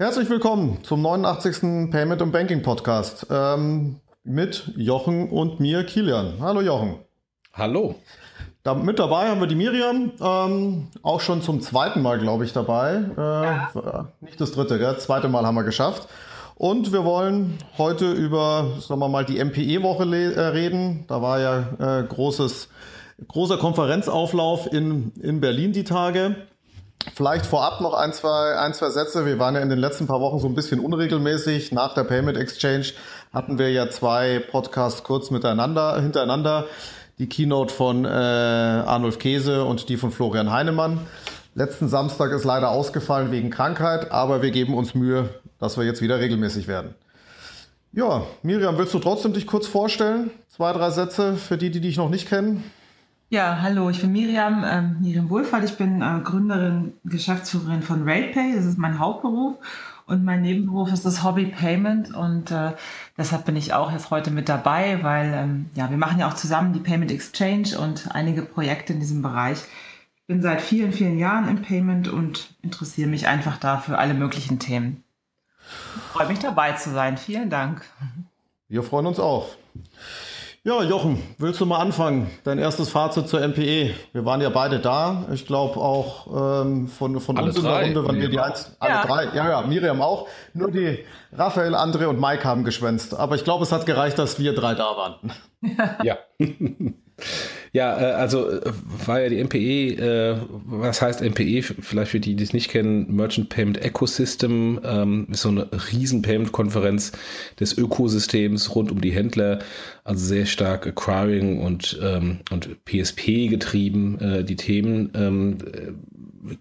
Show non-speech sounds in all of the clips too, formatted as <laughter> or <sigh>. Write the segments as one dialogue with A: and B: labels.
A: Herzlich willkommen zum 89. Payment und Banking Podcast ähm, mit Jochen und mir, Kilian. Hallo Jochen.
B: Hallo.
A: Da, mit dabei haben wir die Miriam, ähm, auch schon zum zweiten Mal, glaube ich, dabei. Äh, ja. Nicht das dritte, gell? zweite Mal haben wir geschafft. Und wir wollen heute über, sagen wir mal, die MPE-Woche äh, reden. Da war ja äh, großes, großer Konferenzauflauf in, in Berlin die Tage. Vielleicht vorab noch ein zwei, ein, zwei Sätze. Wir waren ja in den letzten paar Wochen so ein bisschen unregelmäßig. Nach der Payment Exchange hatten wir ja zwei Podcasts kurz miteinander, hintereinander. Die Keynote von äh, Arnulf Käse und die von Florian Heinemann. Letzten Samstag ist leider ausgefallen wegen Krankheit, aber wir geben uns Mühe, dass wir jetzt wieder regelmäßig werden. Ja, Miriam, willst du trotzdem dich kurz vorstellen? Zwei, drei Sätze für die, die dich noch nicht kennen.
C: Ja, hallo, ich bin Miriam, äh, Miriam Wohlfahrt. Ich bin äh, Gründerin, Geschäftsführerin von RatePay. Das ist mein Hauptberuf. Und mein Nebenberuf ist das Hobby Payment. Und äh, deshalb bin ich auch jetzt heute mit dabei, weil ähm, ja, wir machen ja auch zusammen die Payment Exchange und einige Projekte in diesem Bereich. Ich bin seit vielen, vielen Jahren im Payment und interessiere mich einfach da für alle möglichen Themen. Freue mich dabei zu sein. Vielen Dank.
A: Wir freuen uns auch. Ja, Jochen, willst du mal anfangen? Dein erstes Fazit zur MPE. Wir waren ja beide da. Ich glaube auch ähm, von, von uns drei. in der Runde waren wir die eins. Alle ja. drei. Ja, ja, Miriam auch. Nur die Raphael, André und Mike haben geschwänzt. Aber ich glaube, es hat gereicht, dass wir drei da waren.
B: Ja. <laughs> Ja, äh, also äh, war ja die MPE, äh, was heißt MPE, vielleicht für die, die es nicht kennen, Merchant Payment Ecosystem, ähm, ist so eine riesen Payment-Konferenz des Ökosystems rund um die Händler, also sehr stark Acquiring und, ähm, und PSP getrieben, äh, die Themen. Ähm,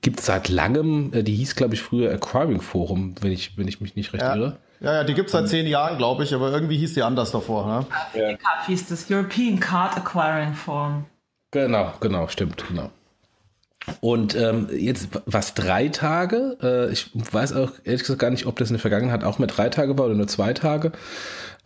B: Gibt es seit langem, die hieß, glaube ich, früher Acquiring Forum, wenn ich, wenn ich mich nicht recht ja. irre.
A: Ja, ja, die gibt es seit zehn Jahren, glaube ich, aber irgendwie hieß die anders davor. Ne?
C: Ja. hieß das European Card Acquiring Forum.
B: Genau, genau, stimmt, genau. Und ähm, jetzt was drei Tage. Äh, ich weiß auch ehrlich gesagt gar nicht, ob das in der Vergangenheit auch mit drei Tage war oder nur zwei Tage.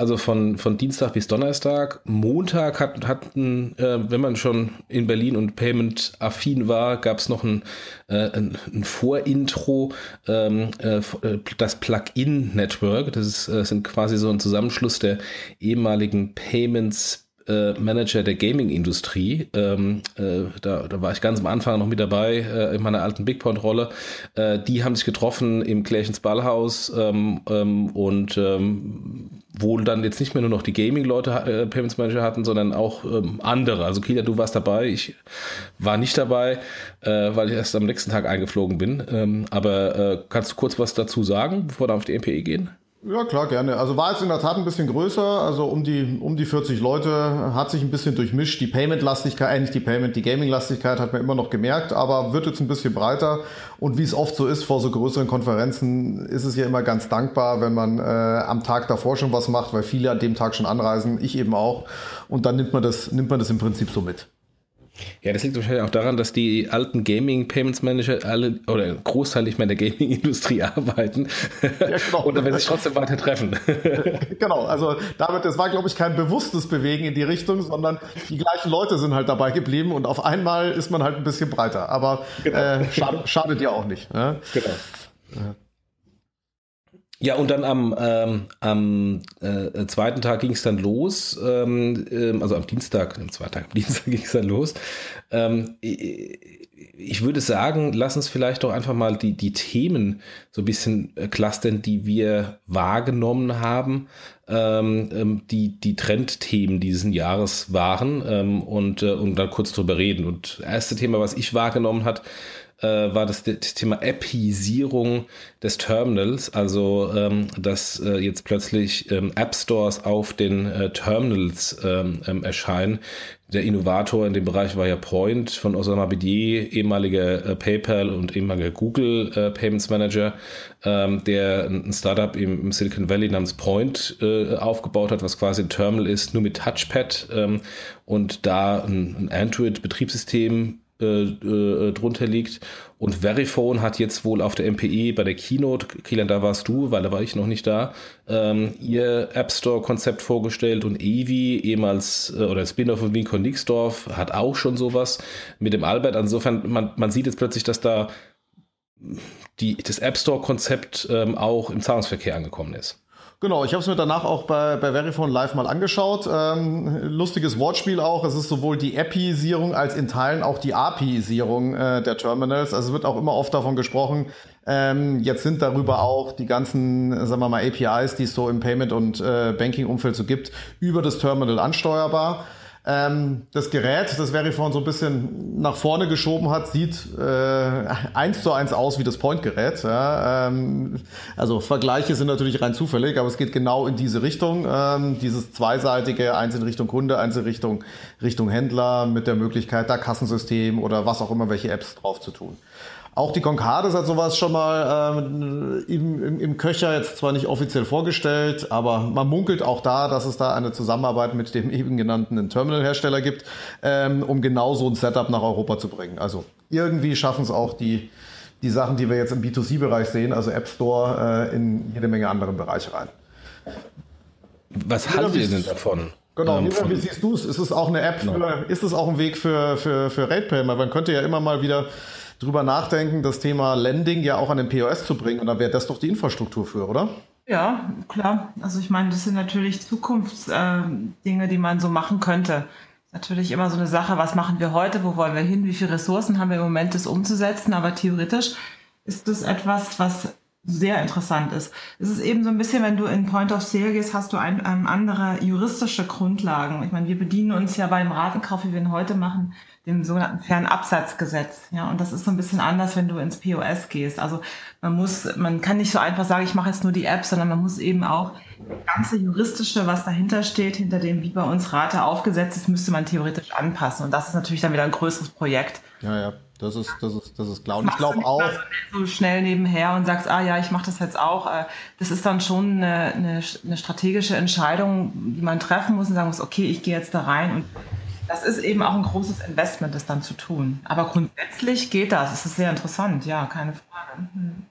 B: Also von, von Dienstag bis Donnerstag. Montag hat, hatten, äh, wenn man schon in Berlin und Payment affin war, gab es noch ein, äh, ein, ein Vorintro, ähm, äh, äh das Plugin Network. Das ist, äh, sind quasi so ein Zusammenschluss der ehemaligen Payments äh, Manager der Gaming-Industrie. Ähm, äh, da, da war ich ganz am Anfang noch mit dabei äh, in meiner alten Big Point-Rolle. Äh, die haben sich getroffen im Klärchens Ballhaus ähm, ähm, und ähm, wohl dann jetzt nicht mehr nur noch die Gaming-Leute äh, Payments Manager hatten, sondern auch ähm, andere. Also Kilian, du warst dabei, ich war nicht dabei, äh, weil ich erst am nächsten Tag eingeflogen bin. Ähm, aber kannst du kurz was dazu sagen, bevor wir auf die MPE gehen?
A: Ja, klar, gerne. Also war jetzt in der Tat ein bisschen größer, also um die, um die 40 Leute, hat sich ein bisschen durchmischt. Die Payment-Lastigkeit, eigentlich die Payment, die Gaming-Lastigkeit hat man immer noch gemerkt, aber wird jetzt ein bisschen breiter. Und wie es oft so ist vor so größeren Konferenzen, ist es ja immer ganz dankbar, wenn man äh, am Tag davor schon was macht, weil viele an dem Tag schon anreisen, ich eben auch. Und dann nimmt man das, nimmt man das im Prinzip so mit.
B: Ja, das liegt wahrscheinlich auch daran, dass die alten Gaming Payments Manager alle oder ein Großteil nicht mehr in der Gaming Industrie <laughs> arbeiten ja, genau. und dann sich trotzdem weiter treffen.
A: genau, also damit, das war glaube ich kein bewusstes Bewegen in die Richtung, sondern die gleichen Leute sind halt dabei geblieben und auf einmal ist man halt ein bisschen breiter, aber genau. äh, schad, schadet ja auch nicht. Ne? Genau. Ja.
B: Ja, und dann am, ähm, am äh, zweiten Tag ging es dann los, ähm, ähm, also am Dienstag, am zweiten Tag, am <laughs> Dienstag ging es dann los. Ähm, ich würde sagen, lass uns vielleicht doch einfach mal die, die Themen so ein bisschen äh, clustern, die wir wahrgenommen haben, ähm, ähm, die, die Trendthemen dieses Jahres waren ähm, und, äh, und dann kurz drüber reden. Und das erste Thema, was ich wahrgenommen hat, äh, war das, das Thema Appisierung des Terminals, also ähm, dass äh, jetzt plötzlich ähm, App Stores auf den äh, Terminals ähm, ähm, erscheinen. Der Innovator in dem Bereich war ja Point von Osama Bidier, ehemaliger äh, PayPal und ehemaliger Google äh, Payments Manager, ähm, der ein Startup im, im, Silicon Valley namens Point äh, aufgebaut hat, was quasi ein Terminal ist, nur mit Touchpad ähm, und da ein, ein Android-Betriebssystem äh, äh, drunter liegt. Und Verifone hat jetzt wohl auf der MPE bei der Keynote, Kilian, da warst du, weil da war ich noch nicht da, ähm, ihr App Store-Konzept vorgestellt und Evi, ehemals äh, oder Spin-off von Winko Nixdorf, hat auch schon sowas mit dem Albert. Insofern, man, man sieht jetzt plötzlich, dass da die, das App Store-Konzept ähm, auch im Zahlungsverkehr angekommen ist.
A: Genau, ich habe es mir danach auch bei, bei Verifone live mal angeschaut. Ähm, lustiges Wortspiel auch. Es ist sowohl die Appisierung als in Teilen auch die API-Sierung äh, der Terminals. Also es wird auch immer oft davon gesprochen, ähm, jetzt sind darüber auch die ganzen, sagen wir mal, APIs, die es so im Payment- und äh, Banking-Umfeld so gibt, über das Terminal ansteuerbar. Ähm, das Gerät, das Verifone so ein bisschen nach vorne geschoben hat, sieht äh, eins zu eins aus wie das Point-Gerät. Ja, ähm, also Vergleiche sind natürlich rein zufällig, aber es geht genau in diese Richtung. Ähm, dieses zweiseitige, eins in Richtung Kunde, eins in Richtung, Richtung Händler mit der Möglichkeit, da Kassensystem oder was auch immer, welche Apps drauf zu tun. Auch die Concades hat sowas schon mal ähm, im, im, im Köcher jetzt zwar nicht offiziell vorgestellt, aber man munkelt auch da, dass es da eine Zusammenarbeit mit dem eben genannten Terminal-Hersteller gibt, ähm, um genau so ein Setup nach Europa zu bringen. Also irgendwie schaffen es auch die, die Sachen, die wir jetzt im B2C-Bereich sehen, also App Store, äh, in jede Menge anderen Bereiche rein.
B: Was haltet ihr denn davon?
A: Genau, ähm, wie siehst du es? Ist es auch eine App genau. für, ist es auch ein Weg für, für, für RatePay? Man könnte ja immer mal wieder drüber nachdenken, das Thema Lending ja auch an den POS zu bringen. Und dann wäre das doch die Infrastruktur für, oder?
C: Ja, klar. Also ich meine, das sind natürlich Zukunftsdinge, äh, die man so machen könnte. Natürlich immer so eine Sache, was machen wir heute, wo wollen wir hin, wie viele Ressourcen haben wir im Moment, das umzusetzen. Aber theoretisch ist das etwas, was sehr interessant ist. Es ist eben so ein bisschen, wenn du in Point of Sale gehst, hast du ein, ein andere juristische Grundlagen. Ich meine, wir bedienen uns ja beim Ratenkauf, wie wir ihn heute machen, dem sogenannten Fernabsatzgesetz. Ja, und das ist so ein bisschen anders, wenn du ins POS gehst. Also man muss, man kann nicht so einfach sagen, ich mache jetzt nur die App, sondern man muss eben auch das ganze juristische, was dahinter steht, hinter dem, wie bei uns Rate aufgesetzt ist, müsste man theoretisch anpassen. Und das ist natürlich dann wieder ein größeres Projekt.
A: Ja, ja. Das ist, das ist, das ist klar. Und ich glaube auch.
C: So schnell nebenher und sagst, ah ja, ich mache das jetzt auch. Äh, das ist dann schon eine, eine, eine strategische Entscheidung, die man treffen muss und sagen muss, okay, ich gehe jetzt da rein und das ist eben auch ein großes Investment, das dann zu tun. Aber grundsätzlich geht das. Es ist sehr interessant, ja, keine Frage. Hm.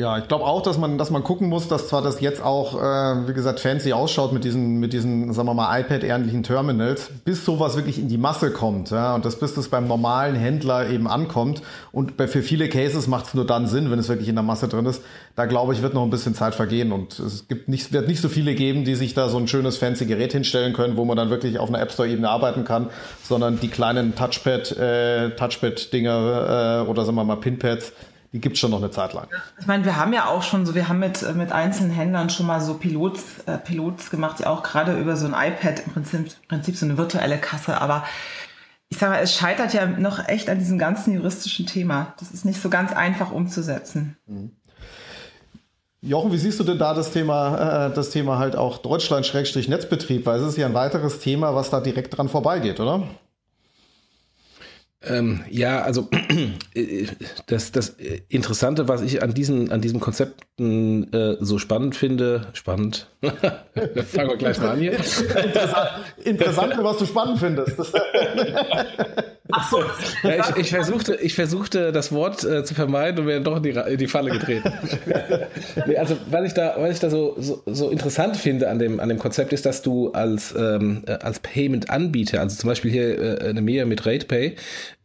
A: Ja, ich glaube auch, dass man, dass man gucken muss, dass zwar das jetzt auch, äh, wie gesagt, fancy ausschaut mit diesen, mit diesen, sagen wir mal, iPad-ähnlichen Terminals, bis sowas wirklich in die Masse kommt, ja, und das bis das beim normalen Händler eben ankommt. Und bei, für viele Cases macht es nur dann Sinn, wenn es wirklich in der Masse drin ist. Da glaube ich, wird noch ein bisschen Zeit vergehen und es gibt nicht, wird nicht so viele geben, die sich da so ein schönes fancy Gerät hinstellen können, wo man dann wirklich auf einer App Store-Ebene arbeiten kann, sondern die kleinen Touchpad, äh, Touchpad-Dinger äh, oder sagen wir mal Pinpads, die gibt es schon noch eine Zeit lang.
C: Ich meine, wir haben ja auch schon so, wir haben mit, äh, mit einzelnen Händlern schon mal so Pilots, äh, Pilots gemacht, ja auch gerade über so ein iPad im Prinzip, im Prinzip so eine virtuelle Kasse, aber ich sage mal, es scheitert ja noch echt an diesem ganzen juristischen Thema. Das ist nicht so ganz einfach umzusetzen. Mhm.
A: Jochen, wie siehst du denn da das Thema, äh, das Thema halt auch Deutschland-Netzbetrieb? Weil es ist ja ein weiteres Thema, was da direkt dran vorbeigeht, oder?
B: Ähm, ja, also <clears throat> äh, das, das Interessante, was ich an diesen, an diesem Konzepten äh, so spannend finde, spannend, <laughs> fangen wir gleich mal an hier.
A: Interessant, Interessante, was du spannend findest. <laughs>
B: Ach so. <laughs> Ja, ich, ich, versuchte, ich versuchte das Wort äh, zu vermeiden und wäre doch in die, in die Falle getreten. <laughs> nee, also was ich da, was ich da so, so, so, interessant finde an dem, an dem Konzept ist, dass du als, ähm, äh, als Payment-Anbieter, also zum Beispiel hier äh, eine Mehr mit RatePay,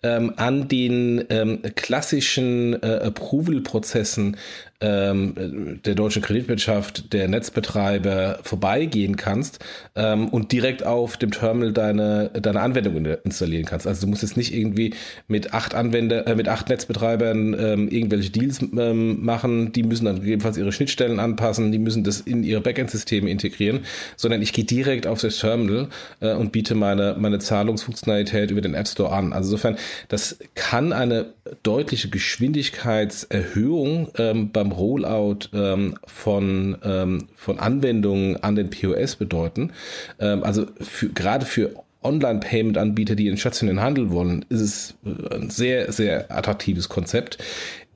B: ähm, an den ähm, klassischen äh, Approval-Prozessen ähm, der deutschen Kreditwirtschaft, der Netzbetreiber vorbeigehen kannst ähm, und direkt auf dem Terminal deine, deine Anwendung installieren kannst. Also du musst jetzt nicht irgendwie mit acht Anwender, äh, mit acht Netzbetreibern ähm, irgendwelche Deals ähm, machen, die müssen dann gegebenenfalls ihre Schnittstellen anpassen, die müssen das in ihre Backend-Systeme integrieren, sondern ich gehe direkt auf das Terminal äh, und biete meine, meine Zahlungsfunktionalität über den App Store an. Also insofern, das kann eine deutliche Geschwindigkeitserhöhung ähm, beim Rollout ähm, von, ähm, von Anwendungen an den POS bedeuten. Ähm, also für, gerade für Online-Payment-Anbieter, die in stationären Handel wollen, ist es äh, ein sehr, sehr attraktives Konzept.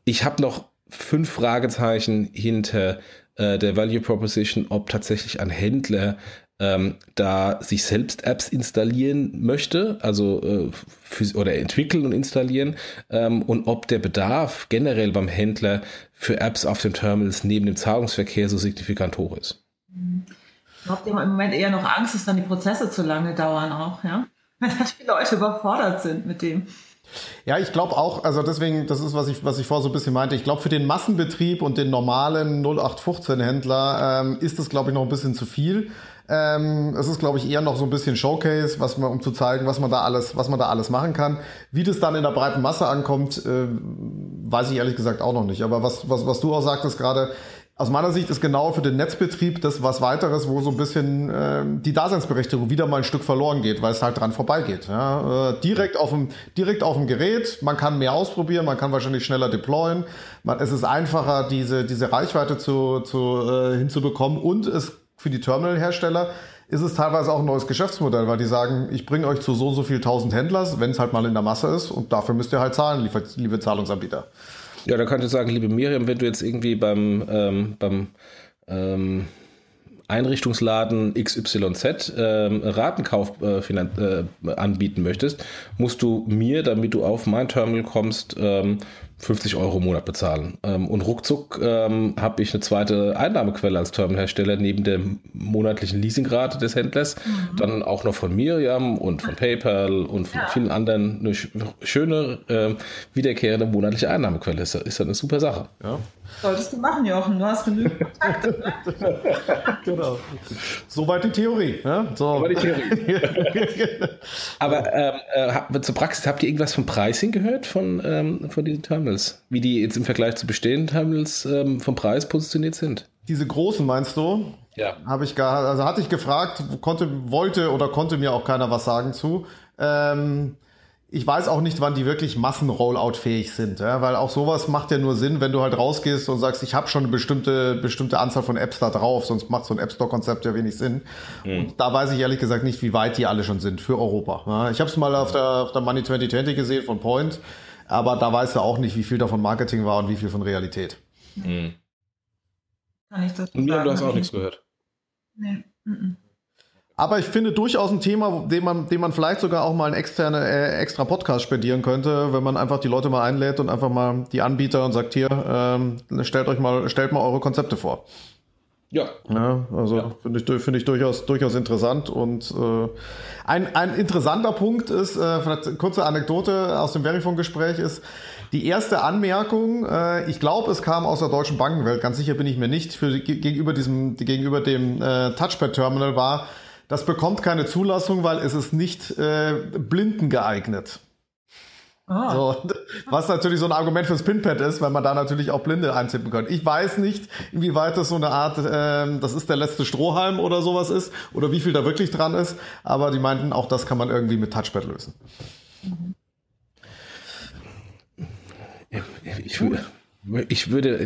B: Ich habe noch fünf Fragezeichen hinter äh, der Value Proposition, ob tatsächlich ein Händler ähm, da sich selbst Apps installieren möchte, also äh, für, oder entwickeln und installieren ähm, und ob der Bedarf generell beim Händler für Apps auf den Terminals neben dem Zahlungsverkehr so signifikant hoch ist.
C: Ich glaube, im Moment eher noch Angst, dass dann die Prozesse zu lange dauern auch, ja. <laughs> Weil die Leute überfordert sind mit dem.
A: Ja, ich glaube auch, also deswegen, das ist, was ich, was ich vorher so ein bisschen meinte, ich glaube, für den Massenbetrieb und den normalen 0815-Händler ähm, ist das, glaube ich, noch ein bisschen zu viel. Ähm, es ist, glaube ich, eher noch so ein bisschen Showcase, was man, um zu zeigen, was man da alles, was man da alles machen kann. Wie das dann in der breiten Masse ankommt, äh, weiß ich ehrlich gesagt auch noch nicht. Aber was, was, was du auch sagtest gerade, aus meiner Sicht ist genau für den Netzbetrieb das was weiteres, wo so ein bisschen äh, die Daseinsberechtigung wieder mal ein Stück verloren geht, weil es halt dran vorbeigeht. Ja? Äh, direkt, auf dem, direkt auf dem Gerät, man kann mehr ausprobieren, man kann wahrscheinlich schneller deployen. Man, es ist einfacher, diese, diese Reichweite zu, zu, äh, hinzubekommen und es für die Terminalhersteller ist es teilweise auch ein neues Geschäftsmodell, weil die sagen, ich bringe euch zu so so viel tausend Händlers, wenn es halt mal in der Masse ist und dafür müsst ihr halt zahlen, liebe Zahlungsanbieter.
B: Ja, da könnte ich sagen, liebe Miriam, wenn du jetzt irgendwie beim, ähm, beim ähm, Einrichtungsladen XYZ ähm, Ratenkauf äh, äh, anbieten möchtest, musst du mir, damit du auf mein Terminal kommst, ähm, 50 Euro im Monat bezahlen. Ähm, und ruckzuck ähm, habe ich eine zweite Einnahmequelle als Terminalhersteller neben der monatlichen Leasingrate des Händlers. Mhm. Dann auch noch von Miriam und von PayPal und von ja. vielen anderen eine schöne, äh, wiederkehrende monatliche Einnahmequelle. Ist, ist eine super Sache.
C: Ja. Solltest du machen, Jochen. Du hast genügend Kontakte.
A: Ne? <laughs> genau. Soweit die Theorie. Ja? So. Soweit die Theorie. <laughs>
B: Aber ähm, äh, zur Praxis, habt ihr irgendwas vom Pricing gehört von, ähm, von diesen Terminals? Terminals, wie die jetzt im Vergleich zu bestehenden Terminals ähm, vom Preis positioniert sind.
A: Diese großen meinst du?
B: Ja.
A: Habe ich gar, also hatte ich gefragt, konnte, wollte oder konnte mir auch keiner was sagen zu. Ähm, ich weiß auch nicht, wann die wirklich Massen-Rollout-fähig sind, ja? weil auch sowas macht ja nur Sinn, wenn du halt rausgehst und sagst, ich habe schon eine bestimmte, bestimmte Anzahl von Apps da drauf, sonst macht so ein App Store-Konzept ja wenig Sinn. Mhm. Und da weiß ich ehrlich gesagt nicht, wie weit die alle schon sind für Europa. Ja? Ich habe es mal auf der, auf der Money 2020 gesehen von Point. Aber da weißt du auch nicht, wie viel davon Marketing war und wie viel von Realität. Mhm.
C: Kann ich das
B: und Miriam, du hast auch nichts gehört. Nee.
A: Aber ich finde durchaus ein Thema, dem man, dem man vielleicht sogar auch mal einen externe, äh, extra Podcast spendieren könnte, wenn man einfach die Leute mal einlädt und einfach mal die Anbieter und sagt, hier, ähm, stellt euch mal, stellt mal eure Konzepte vor.
B: Ja.
A: ja also ja. finde ich, find ich durchaus, durchaus interessant. Und äh, ein, ein interessanter Punkt ist, äh, vielleicht eine kurze Anekdote aus dem Verifone-Gespräch ist, die erste Anmerkung, äh, ich glaube, es kam aus der deutschen Bankenwelt, ganz sicher bin ich mir nicht, für, gegenüber, diesem, gegenüber dem äh, Touchpad-Terminal war, das bekommt keine Zulassung, weil es ist nicht äh, blinden geeignet. Ah. So, was natürlich so ein Argument fürs Pinpad ist, weil man da natürlich auch Blinde eintippen kann. Ich weiß nicht, inwieweit das so eine Art, ähm, das ist der letzte Strohhalm oder sowas ist, oder wie viel da wirklich dran ist, aber die meinten, auch das kann man irgendwie mit Touchpad lösen.
B: Ich, würde, ich würde,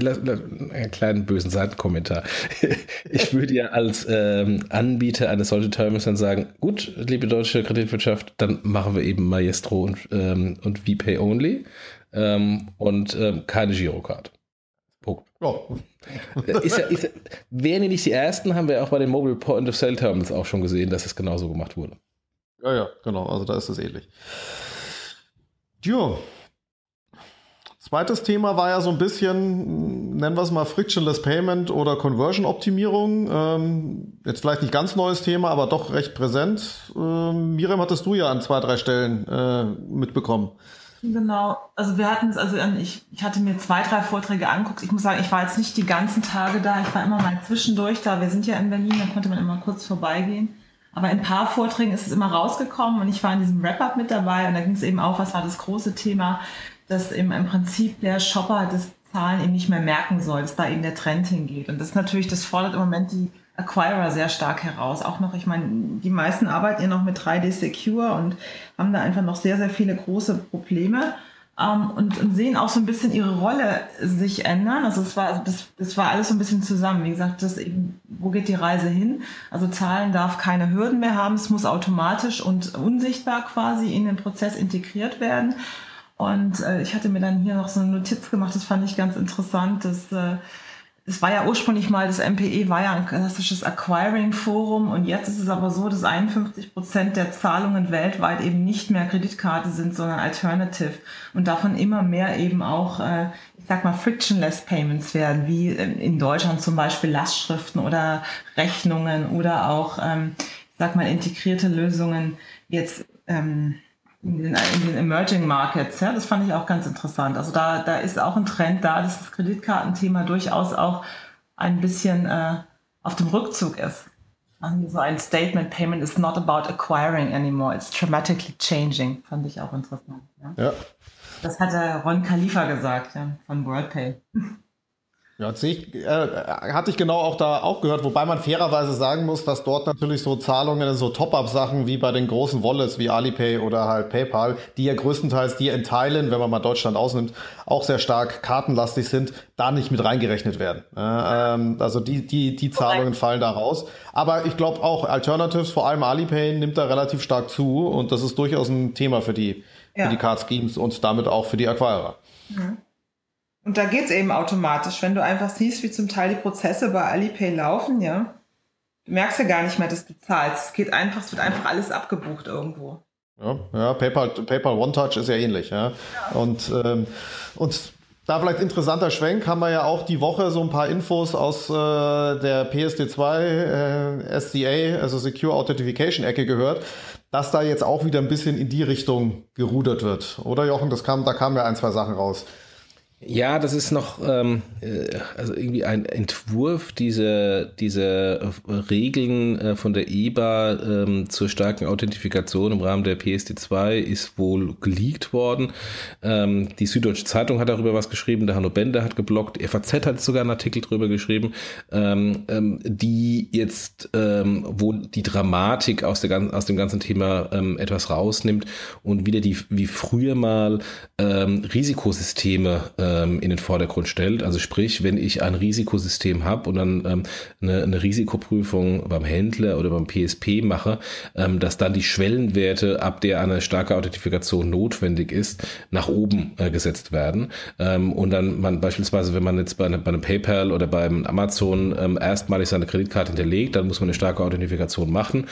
B: einen kleinen bösen Seitenkommentar. <laughs> Ich würde ja als ähm, Anbieter eines solchen Terminals dann sagen, gut, liebe deutsche Kreditwirtschaft, dann machen wir eben Maestro und, ähm, und VPay Only ähm, und ähm, keine Girocard. Punkt. Oh. Ist ja, ist ja, wären ja nicht die ersten, haben wir auch bei den Mobile Point of Sale Terminals auch schon gesehen, dass es genauso gemacht wurde.
A: Ja, ja, genau. Also da ist es ähnlich. Ja, Zweites Thema war ja so ein bisschen, nennen wir es mal Frictionless Payment oder Conversion Optimierung. Ähm, jetzt vielleicht nicht ganz neues Thema, aber doch recht präsent. Ähm, Miriam, hattest du ja an zwei, drei Stellen äh, mitbekommen.
C: Genau, also wir hatten es, also ich, ich hatte mir zwei, drei Vorträge angeguckt. Ich muss sagen, ich war jetzt nicht die ganzen Tage da, ich war immer mal zwischendurch da. Wir sind ja in Berlin, da konnte man immer kurz vorbeigehen. Aber in ein paar Vorträgen ist es immer rausgekommen und ich war in diesem Wrap-Up mit dabei und da ging es eben auch, was war das große Thema dass eben im Prinzip der Shopper das Zahlen eben nicht mehr merken soll, dass da eben der Trend hingeht. Und das ist natürlich, das fordert im Moment die Acquirer sehr stark heraus. Auch noch, ich meine, die meisten arbeiten ja noch mit 3D Secure und haben da einfach noch sehr, sehr viele große Probleme. Ähm, und, und, sehen auch so ein bisschen ihre Rolle sich ändern. Also es war, das, das war alles so ein bisschen zusammen. Wie gesagt, das eben, wo geht die Reise hin? Also Zahlen darf keine Hürden mehr haben. Es muss automatisch und unsichtbar quasi in den Prozess integriert werden. Und äh, ich hatte mir dann hier noch so eine Notiz gemacht, das fand ich ganz interessant. Das, äh, das war ja ursprünglich mal, das MPE war ja ein klassisches Acquiring-Forum und jetzt ist es aber so, dass 51 Prozent der Zahlungen weltweit eben nicht mehr Kreditkarte sind, sondern Alternative und davon immer mehr eben auch, äh, ich sag mal, frictionless Payments werden, wie in Deutschland zum Beispiel Lastschriften oder Rechnungen oder auch, ähm, ich sag mal, integrierte Lösungen jetzt ähm, in den, in den Emerging Markets. Ja, das fand ich auch ganz interessant. Also da, da ist auch ein Trend da, dass das Kreditkartenthema durchaus auch ein bisschen äh, auf dem Rückzug ist. Also so ein Statement, Payment is not about acquiring anymore, it's dramatically changing. Fand ich auch interessant. Ja. ja. Das hatte Ron Khalifa gesagt ja, von WorldPay.
A: Ja, ich, äh, hatte ich genau auch da auch gehört, wobei man fairerweise sagen muss, dass dort natürlich so Zahlungen, so Top-Up-Sachen wie bei den großen Wallets wie Alipay oder halt PayPal, die ja größtenteils die in Teilen, wenn man mal Deutschland ausnimmt, auch sehr stark kartenlastig sind, da nicht mit reingerechnet werden. Äh, ähm, also die, die, die Zahlungen fallen da raus. Aber ich glaube auch Alternatives, vor allem Alipay, nimmt da relativ stark zu und das ist durchaus ein Thema für die, ja. für die Card Schemes und damit auch für die Acquirer. Mhm.
C: Und da geht's eben automatisch, wenn du einfach siehst, wie zum Teil die Prozesse bei Alipay laufen, ja. Du merkst ja gar nicht mehr, dass du zahlst. Es geht einfach, es wird einfach alles abgebucht irgendwo.
A: Ja, ja PayPal, PayPal One Touch ist ja ähnlich, ja. ja. Und, ähm, und da vielleicht interessanter Schwenk, haben wir ja auch die Woche so ein paar Infos aus äh, der PSD2 äh, SCA, also Secure Authentication Ecke gehört, dass da jetzt auch wieder ein bisschen in die Richtung gerudert wird. Oder Jochen, das kam, da kamen ja ein, zwei Sachen raus.
B: Ja, das ist noch ähm, äh, also irgendwie ein Entwurf dieser diese Regeln äh, von der EBA ähm, zur starken Authentifikation im Rahmen der PSD2 ist wohl geleakt worden. Ähm, die Süddeutsche Zeitung hat darüber was geschrieben, der Hanno Bender hat geblockt, FAZ hat sogar einen Artikel darüber geschrieben, ähm, ähm, die jetzt ähm, wohl die Dramatik aus, der, aus dem ganzen Thema etwas rausnimmt und wieder die wie früher mal Risikosysteme äh, ähm, in den Vordergrund stellt. Also sprich, wenn ich ein Risikosystem habe und dann ähm, eine, eine, Risikoprüfung beim Händler oder beim PSP mache, ähm, dass dann die Schwellenwerte, ab der eine starke Authentifikation notwendig ist, nach oben äh, gesetzt werden. Ähm, und dann man beispielsweise, wenn man jetzt bei, eine, bei einem PayPal oder beim Amazon ähm, erstmalig seine Kreditkarte hinterlegt, dann muss man eine starke Authentifikation machen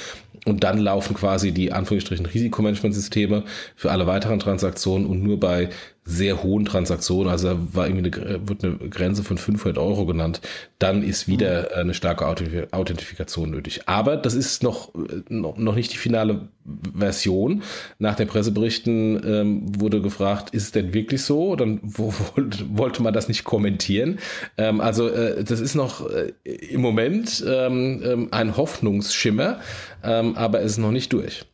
B: und dann laufen quasi die Anführungsstrichen Risikomanagementsysteme für alle weiteren Transaktionen und nur bei sehr hohen Transaktionen, also da war irgendwie eine, wird eine Grenze von 500 Euro genannt, dann ist wieder mhm. eine starke Authentifikation nötig. Aber das ist noch, noch nicht die finale Version. Nach den Presseberichten ähm, wurde gefragt, ist es denn wirklich so? Dann <laughs> wo, wollte man das nicht kommentieren. Ähm, also äh, das ist noch äh, im Moment ähm, ähm ein Hoffnungsschimmer, ähm, aber es ist noch nicht durch.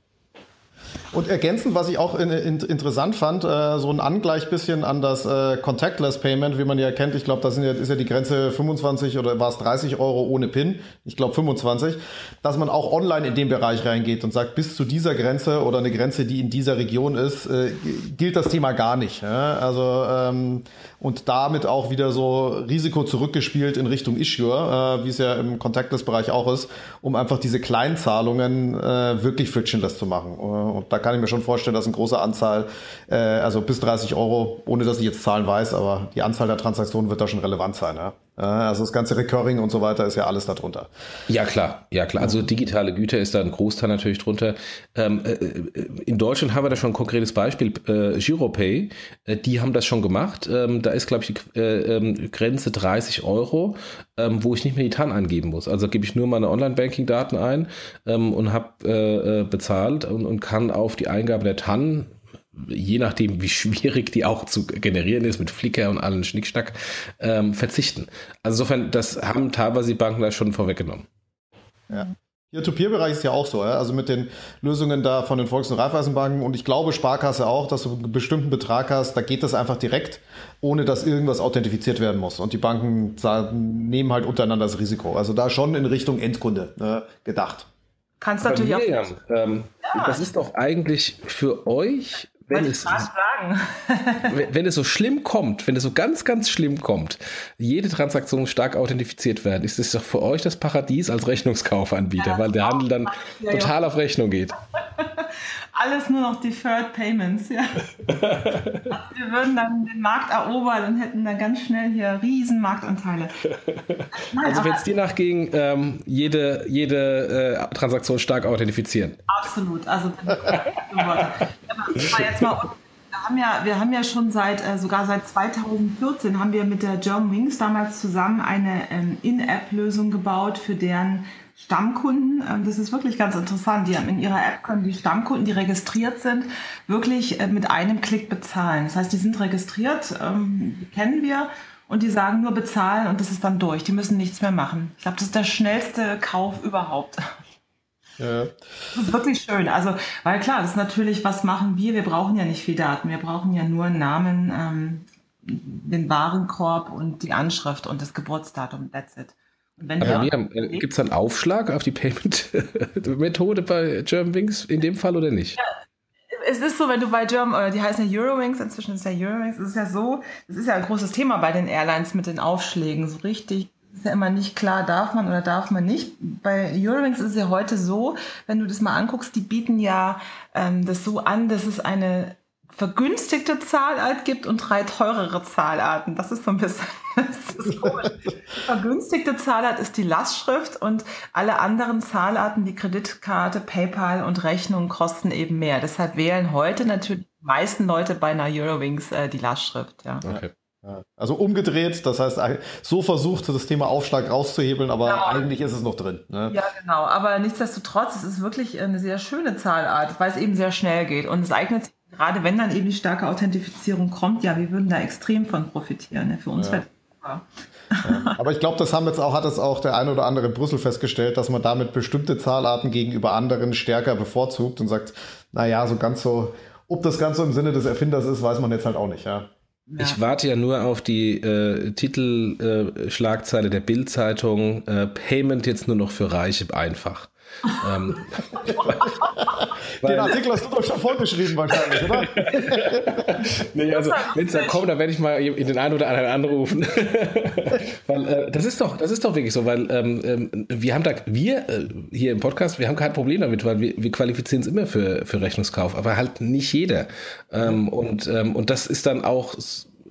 A: Und ergänzend, was ich auch in, in, interessant fand, äh, so ein Angleich bisschen an das äh, Contactless Payment, wie man ja kennt. Ich glaube, da ja, ist ja die Grenze 25 oder war es 30 Euro ohne PIN. Ich glaube 25. Dass man auch online in den Bereich reingeht und sagt, bis zu dieser Grenze oder eine Grenze, die in dieser Region ist, äh, gilt das Thema gar nicht. Ja? Also ähm, und damit auch wieder so Risiko zurückgespielt in Richtung Issuer, äh, wie es ja im Contactless-Bereich auch ist, um einfach diese Kleinzahlungen äh, wirklich frictionless zu machen. Und da kann ich mir schon vorstellen, dass eine große Anzahl, äh, also bis 30 Euro, ohne dass ich jetzt Zahlen weiß, aber die Anzahl der Transaktionen wird da schon relevant sein. Ja? Also das ganze Recurring und so weiter ist ja alles darunter.
B: Ja klar, ja klar. Also digitale Güter ist da ein Großteil natürlich drunter. Ähm, äh, äh, in Deutschland haben wir da schon ein konkretes Beispiel. Äh, Giropay, äh, die haben das schon gemacht. Ähm, da ist glaube ich die äh, ähm, Grenze 30 Euro, ähm, wo ich nicht mehr die TAN angeben muss. Also gebe ich nur meine Online-Banking-Daten ein ähm, und habe äh, bezahlt und, und kann auf die Eingabe der TAN je nachdem, wie schwierig die auch zu generieren ist mit Flickr und allen Schnickschnack, ähm, verzichten. Also insofern, das haben teilweise die Banken da schon vorweggenommen.
A: Ja. Peer-to-Peer-Bereich ist ja auch so, ja? also mit den Lösungen da von den Volks- und Raiffeisenbanken und ich glaube Sparkasse auch, dass du einen bestimmten Betrag hast, da geht das einfach direkt, ohne dass irgendwas authentifiziert werden muss. Und die Banken nehmen halt untereinander das Risiko. Also da schon in Richtung Endkunde ne, gedacht.
C: Kannst natürlich auch.
B: Ähm, ja. Das ist doch eigentlich für euch wenn es, <laughs> wenn, wenn es so schlimm kommt, wenn es so ganz, ganz schlimm kommt, jede Transaktion stark authentifiziert werden, ist es doch für euch das Paradies als Rechnungskaufanbieter, ja, weil der Handel dann total auf Rechnung geht. <laughs>
C: Alles nur noch Deferred Payments, ja. <laughs> Wir würden dann den Markt erobern und hätten dann ganz schnell hier riesen Marktanteile. <laughs>
B: Nein, also wenn es dir nachging, ähm, jede, jede äh, Transaktion stark authentifizieren.
C: Absolut. Also jetzt mal haben ja, wir haben ja schon seit, äh, sogar seit 2014 haben wir mit der German Wings damals zusammen eine ähm, In-App-Lösung gebaut für deren Stammkunden. Ähm, das ist wirklich ganz interessant. Die haben in ihrer App können die Stammkunden, die registriert sind, wirklich äh, mit einem Klick bezahlen. Das heißt, die sind registriert, ähm, die kennen wir und die sagen nur bezahlen und das ist dann durch. Die müssen nichts mehr machen. Ich glaube, das ist der schnellste Kauf überhaupt. Ja. Das ist wirklich schön. Also, weil klar, das ist natürlich, was machen wir? Wir brauchen ja nicht viel Daten. Wir brauchen ja nur einen Namen, ähm, den Warenkorb und die Anschrift und das Geburtsdatum. That's it.
B: Äh, Gibt es einen Aufschlag auf die Payment-Methode <laughs> bei Germanwings in dem Fall oder nicht? Ja,
C: es ist so, wenn du bei German, oder die heißen ja Eurowings, inzwischen ist ja Eurowings, es ist ja so, es ist ja ein großes Thema bei den Airlines mit den Aufschlägen, so richtig ist ja immer nicht klar, darf man oder darf man nicht. Bei Eurowings ist es ja heute so, wenn du das mal anguckst, die bieten ja ähm, das so an, dass es eine vergünstigte Zahlart gibt und drei teurere Zahlarten. Das ist so ein bisschen <laughs> das ist <laughs> komisch. Die vergünstigte Zahlart ist die Lastschrift und alle anderen Zahlarten wie Kreditkarte, PayPal und Rechnung kosten eben mehr. Deshalb wählen heute natürlich die meisten Leute bei einer Eurowings äh, die Lastschrift. Ja. Okay.
A: Also umgedreht, das heißt, so versucht das Thema Aufschlag rauszuhebeln, aber genau. eigentlich ist es noch drin. Ne?
C: Ja, genau. Aber nichtsdestotrotz, es ist wirklich eine sehr schöne Zahlart, weil es eben sehr schnell geht. Und es eignet sich, gerade wenn dann eben die starke Authentifizierung kommt, ja, wir würden da extrem von profitieren. Ne? Für uns ja. wäre
A: ja. Aber ich glaube, das haben jetzt auch, hat es auch der eine oder andere in Brüssel festgestellt, dass man damit bestimmte Zahlarten gegenüber anderen stärker bevorzugt und sagt, naja, so ganz so, ob das Ganze im Sinne des Erfinders ist, weiß man jetzt halt auch nicht, ja.
B: Ja. Ich warte ja nur auf die äh, Titelschlagzeile äh, der Bild-Zeitung. Äh, Payment jetzt nur noch für Reiche einfach ähm,
A: Den Artikel hast du doch schon vorgeschrieben wahrscheinlich, oder? <laughs>
B: nee, also wenn es dann kommt, dann werde ich mal in den einen oder anderen anrufen. <laughs> weil äh, das ist doch, das ist doch wirklich so, weil ähm, ähm, wir haben da, wir äh, hier im Podcast, wir haben kein Problem damit, weil wir, wir qualifizieren es immer für, für Rechnungskauf, aber halt nicht jeder. Ähm, und, ähm, und das ist dann auch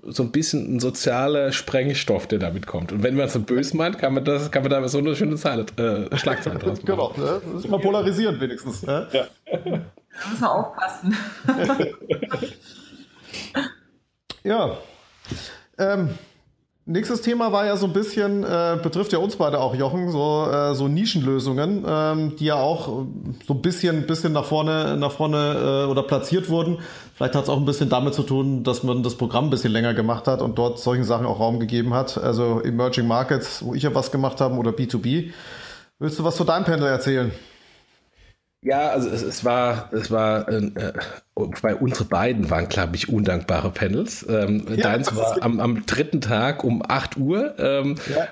B: so ein bisschen ein sozialer Sprengstoff, der damit kommt. Und wenn man es so böse meint, kann man das, kann man da so eine schöne Zeile, äh, Schlagzeile draus
A: machen. Genau, ne? das ist mal polarisierend wenigstens. Ne? Ja.
C: Da muss man aufpassen. <laughs>
A: ja. Ähm, Nächstes Thema war ja so ein bisschen, äh, betrifft ja uns beide auch, Jochen, so, äh, so Nischenlösungen, ähm, die ja auch so ein bisschen, bisschen nach vorne, nach vorne äh, oder platziert wurden. Vielleicht hat es auch ein bisschen damit zu tun, dass man das Programm ein bisschen länger gemacht hat und dort solchen Sachen auch Raum gegeben hat. Also Emerging Markets, wo ich ja was gemacht habe, oder B2B. Willst du was zu deinem Panel erzählen?
B: Ja, also es, es war, es war, äh, bei unsere beiden waren, glaube ich, undankbare Panels. Ähm, ja, deins war am, am, dritten Tag um 8 Uhr ähm, ja.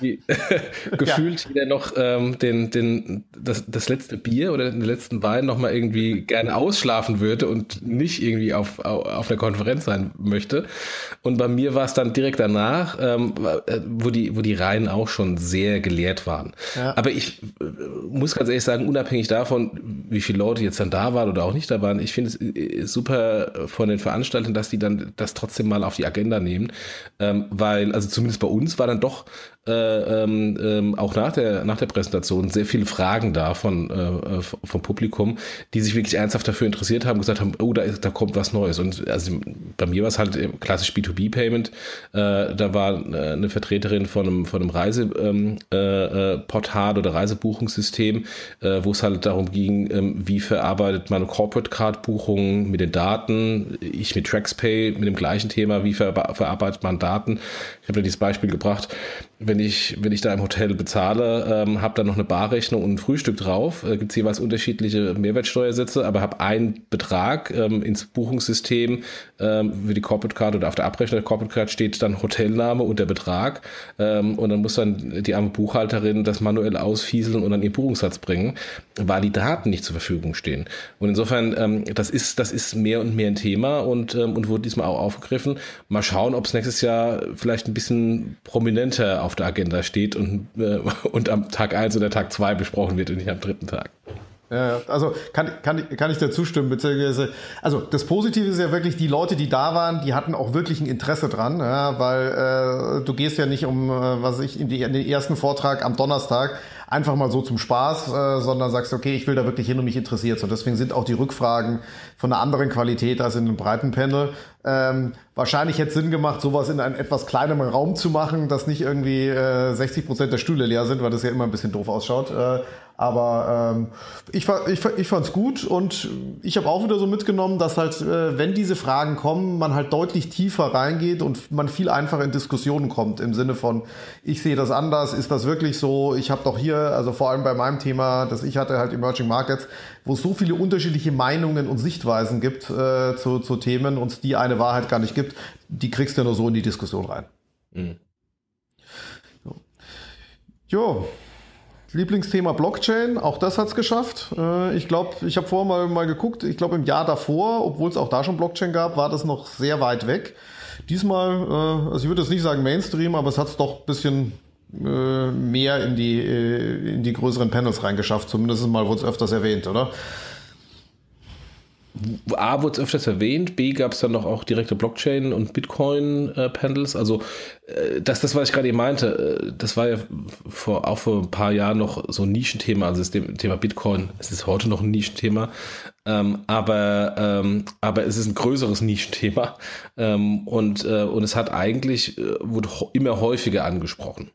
B: <laughs> gefühlt ja. wieder noch ähm, den, den, das, das letzte Bier oder den letzten Wein noch mal irgendwie gerne ausschlafen würde und nicht irgendwie auf, auf einer Konferenz sein möchte. Und bei mir war es dann direkt danach, ähm, wo die, wo die Reihen auch schon sehr geleert waren. Aber ich äh, muss ganz ehrlich sagen, unabhängig davon, wie viele Leute jetzt dann da waren oder auch nicht da waren. Ich finde es super von den Veranstaltern, dass die dann das trotzdem mal auf die Agenda nehmen, ähm, weil, also zumindest bei uns war dann doch äh, ähm, ähm, auch nach der, nach der Präsentation sehr viele Fragen da von, äh, vom Publikum, die sich wirklich ernsthaft dafür interessiert haben, gesagt haben, oh, da, ist, da kommt was Neues. Und also bei mir war es halt klassisch B2B-Payment. Äh, da war äh, eine Vertreterin von einem, von einem Reiseportal äh, äh, oder Reisebuchungssystem, äh, wo es halt darum ging, ähm, wie verarbeitet man Corporate Card Buchungen mit den Daten. Ich mit TraxPay mit dem gleichen Thema, wie ver verarbeitet man Daten. Ich habe da dieses Beispiel gebracht wenn ich, wenn ich da im Hotel bezahle, ähm, habe dann noch eine Barrechnung und ein Frühstück drauf, äh, gibt es jeweils unterschiedliche Mehrwertsteuersätze, aber habe einen Betrag ähm, ins Buchungssystem für die Corporate Card oder auf der Abrechnung der Corporate Card steht dann Hotelname und der Betrag ähm, und dann muss dann die arme Buchhalterin das manuell ausfieseln und dann ihren Buchungssatz bringen, weil die Daten nicht zur Verfügung stehen. Und insofern, ähm, das ist, das ist mehr und mehr ein Thema und, ähm, und wurde diesmal auch aufgegriffen. Mal schauen, ob es nächstes Jahr vielleicht ein bisschen prominenter auf der Agenda steht und, äh, <laughs> und am Tag 1 oder Tag 2 besprochen wird und nicht am dritten Tag.
A: Ja, also kann, kann, kann ich dir zustimmen, beziehungsweise, also das Positive ist ja wirklich, die Leute, die da waren, die hatten auch wirklich ein Interesse dran, ja, weil äh, du gehst ja nicht um, äh, was ich, in, die, in den ersten Vortrag am Donnerstag einfach mal so zum Spaß, äh, sondern sagst, okay, ich will da wirklich hin und mich interessiert. Und deswegen sind auch die Rückfragen von einer anderen Qualität als in einem breiten Panel. Ähm, wahrscheinlich hätte es Sinn gemacht, sowas in einem etwas kleineren Raum zu machen, dass nicht irgendwie äh, 60 Prozent der Stühle leer sind, weil das ja immer ein bisschen doof ausschaut. Äh, aber ähm, ich, ich, ich fand es gut und ich habe auch wieder so mitgenommen, dass halt, äh, wenn diese Fragen kommen, man halt deutlich tiefer reingeht und man viel einfacher in Diskussionen kommt im Sinne von, ich sehe das anders, ist das wirklich so? Ich habe doch hier, also vor allem bei meinem Thema, das ich hatte, halt Emerging Markets, wo es so viele unterschiedliche Meinungen und Sichtweisen gibt äh, zu, zu Themen und die eine Wahrheit gar nicht gibt, die kriegst du nur so in die Diskussion rein. Mhm. Jo. jo. Lieblingsthema Blockchain, auch das hat es geschafft. Äh, ich glaube, ich habe vorher mal, mal geguckt, ich glaube im Jahr davor, obwohl es auch da schon Blockchain gab, war das noch sehr weit weg. Diesmal, äh, also ich würde jetzt nicht sagen Mainstream, aber es hat es doch ein bisschen äh, mehr in die, in die größeren Panels reingeschafft. Zumindest mal wurde es öfters erwähnt, oder?
B: A wurde es öfters erwähnt, B gab es dann noch auch direkte Blockchain- und Bitcoin-Panels. also äh, das, das, was ich gerade eben meinte, äh, das war ja vor, auch vor ein paar Jahren noch so ein Nischenthema. Also das Thema Bitcoin, es ist heute noch ein Nischenthema, ähm, aber, ähm, aber es ist ein größeres Nischenthema ähm, und, äh, und es hat eigentlich, wurde immer häufiger angesprochen.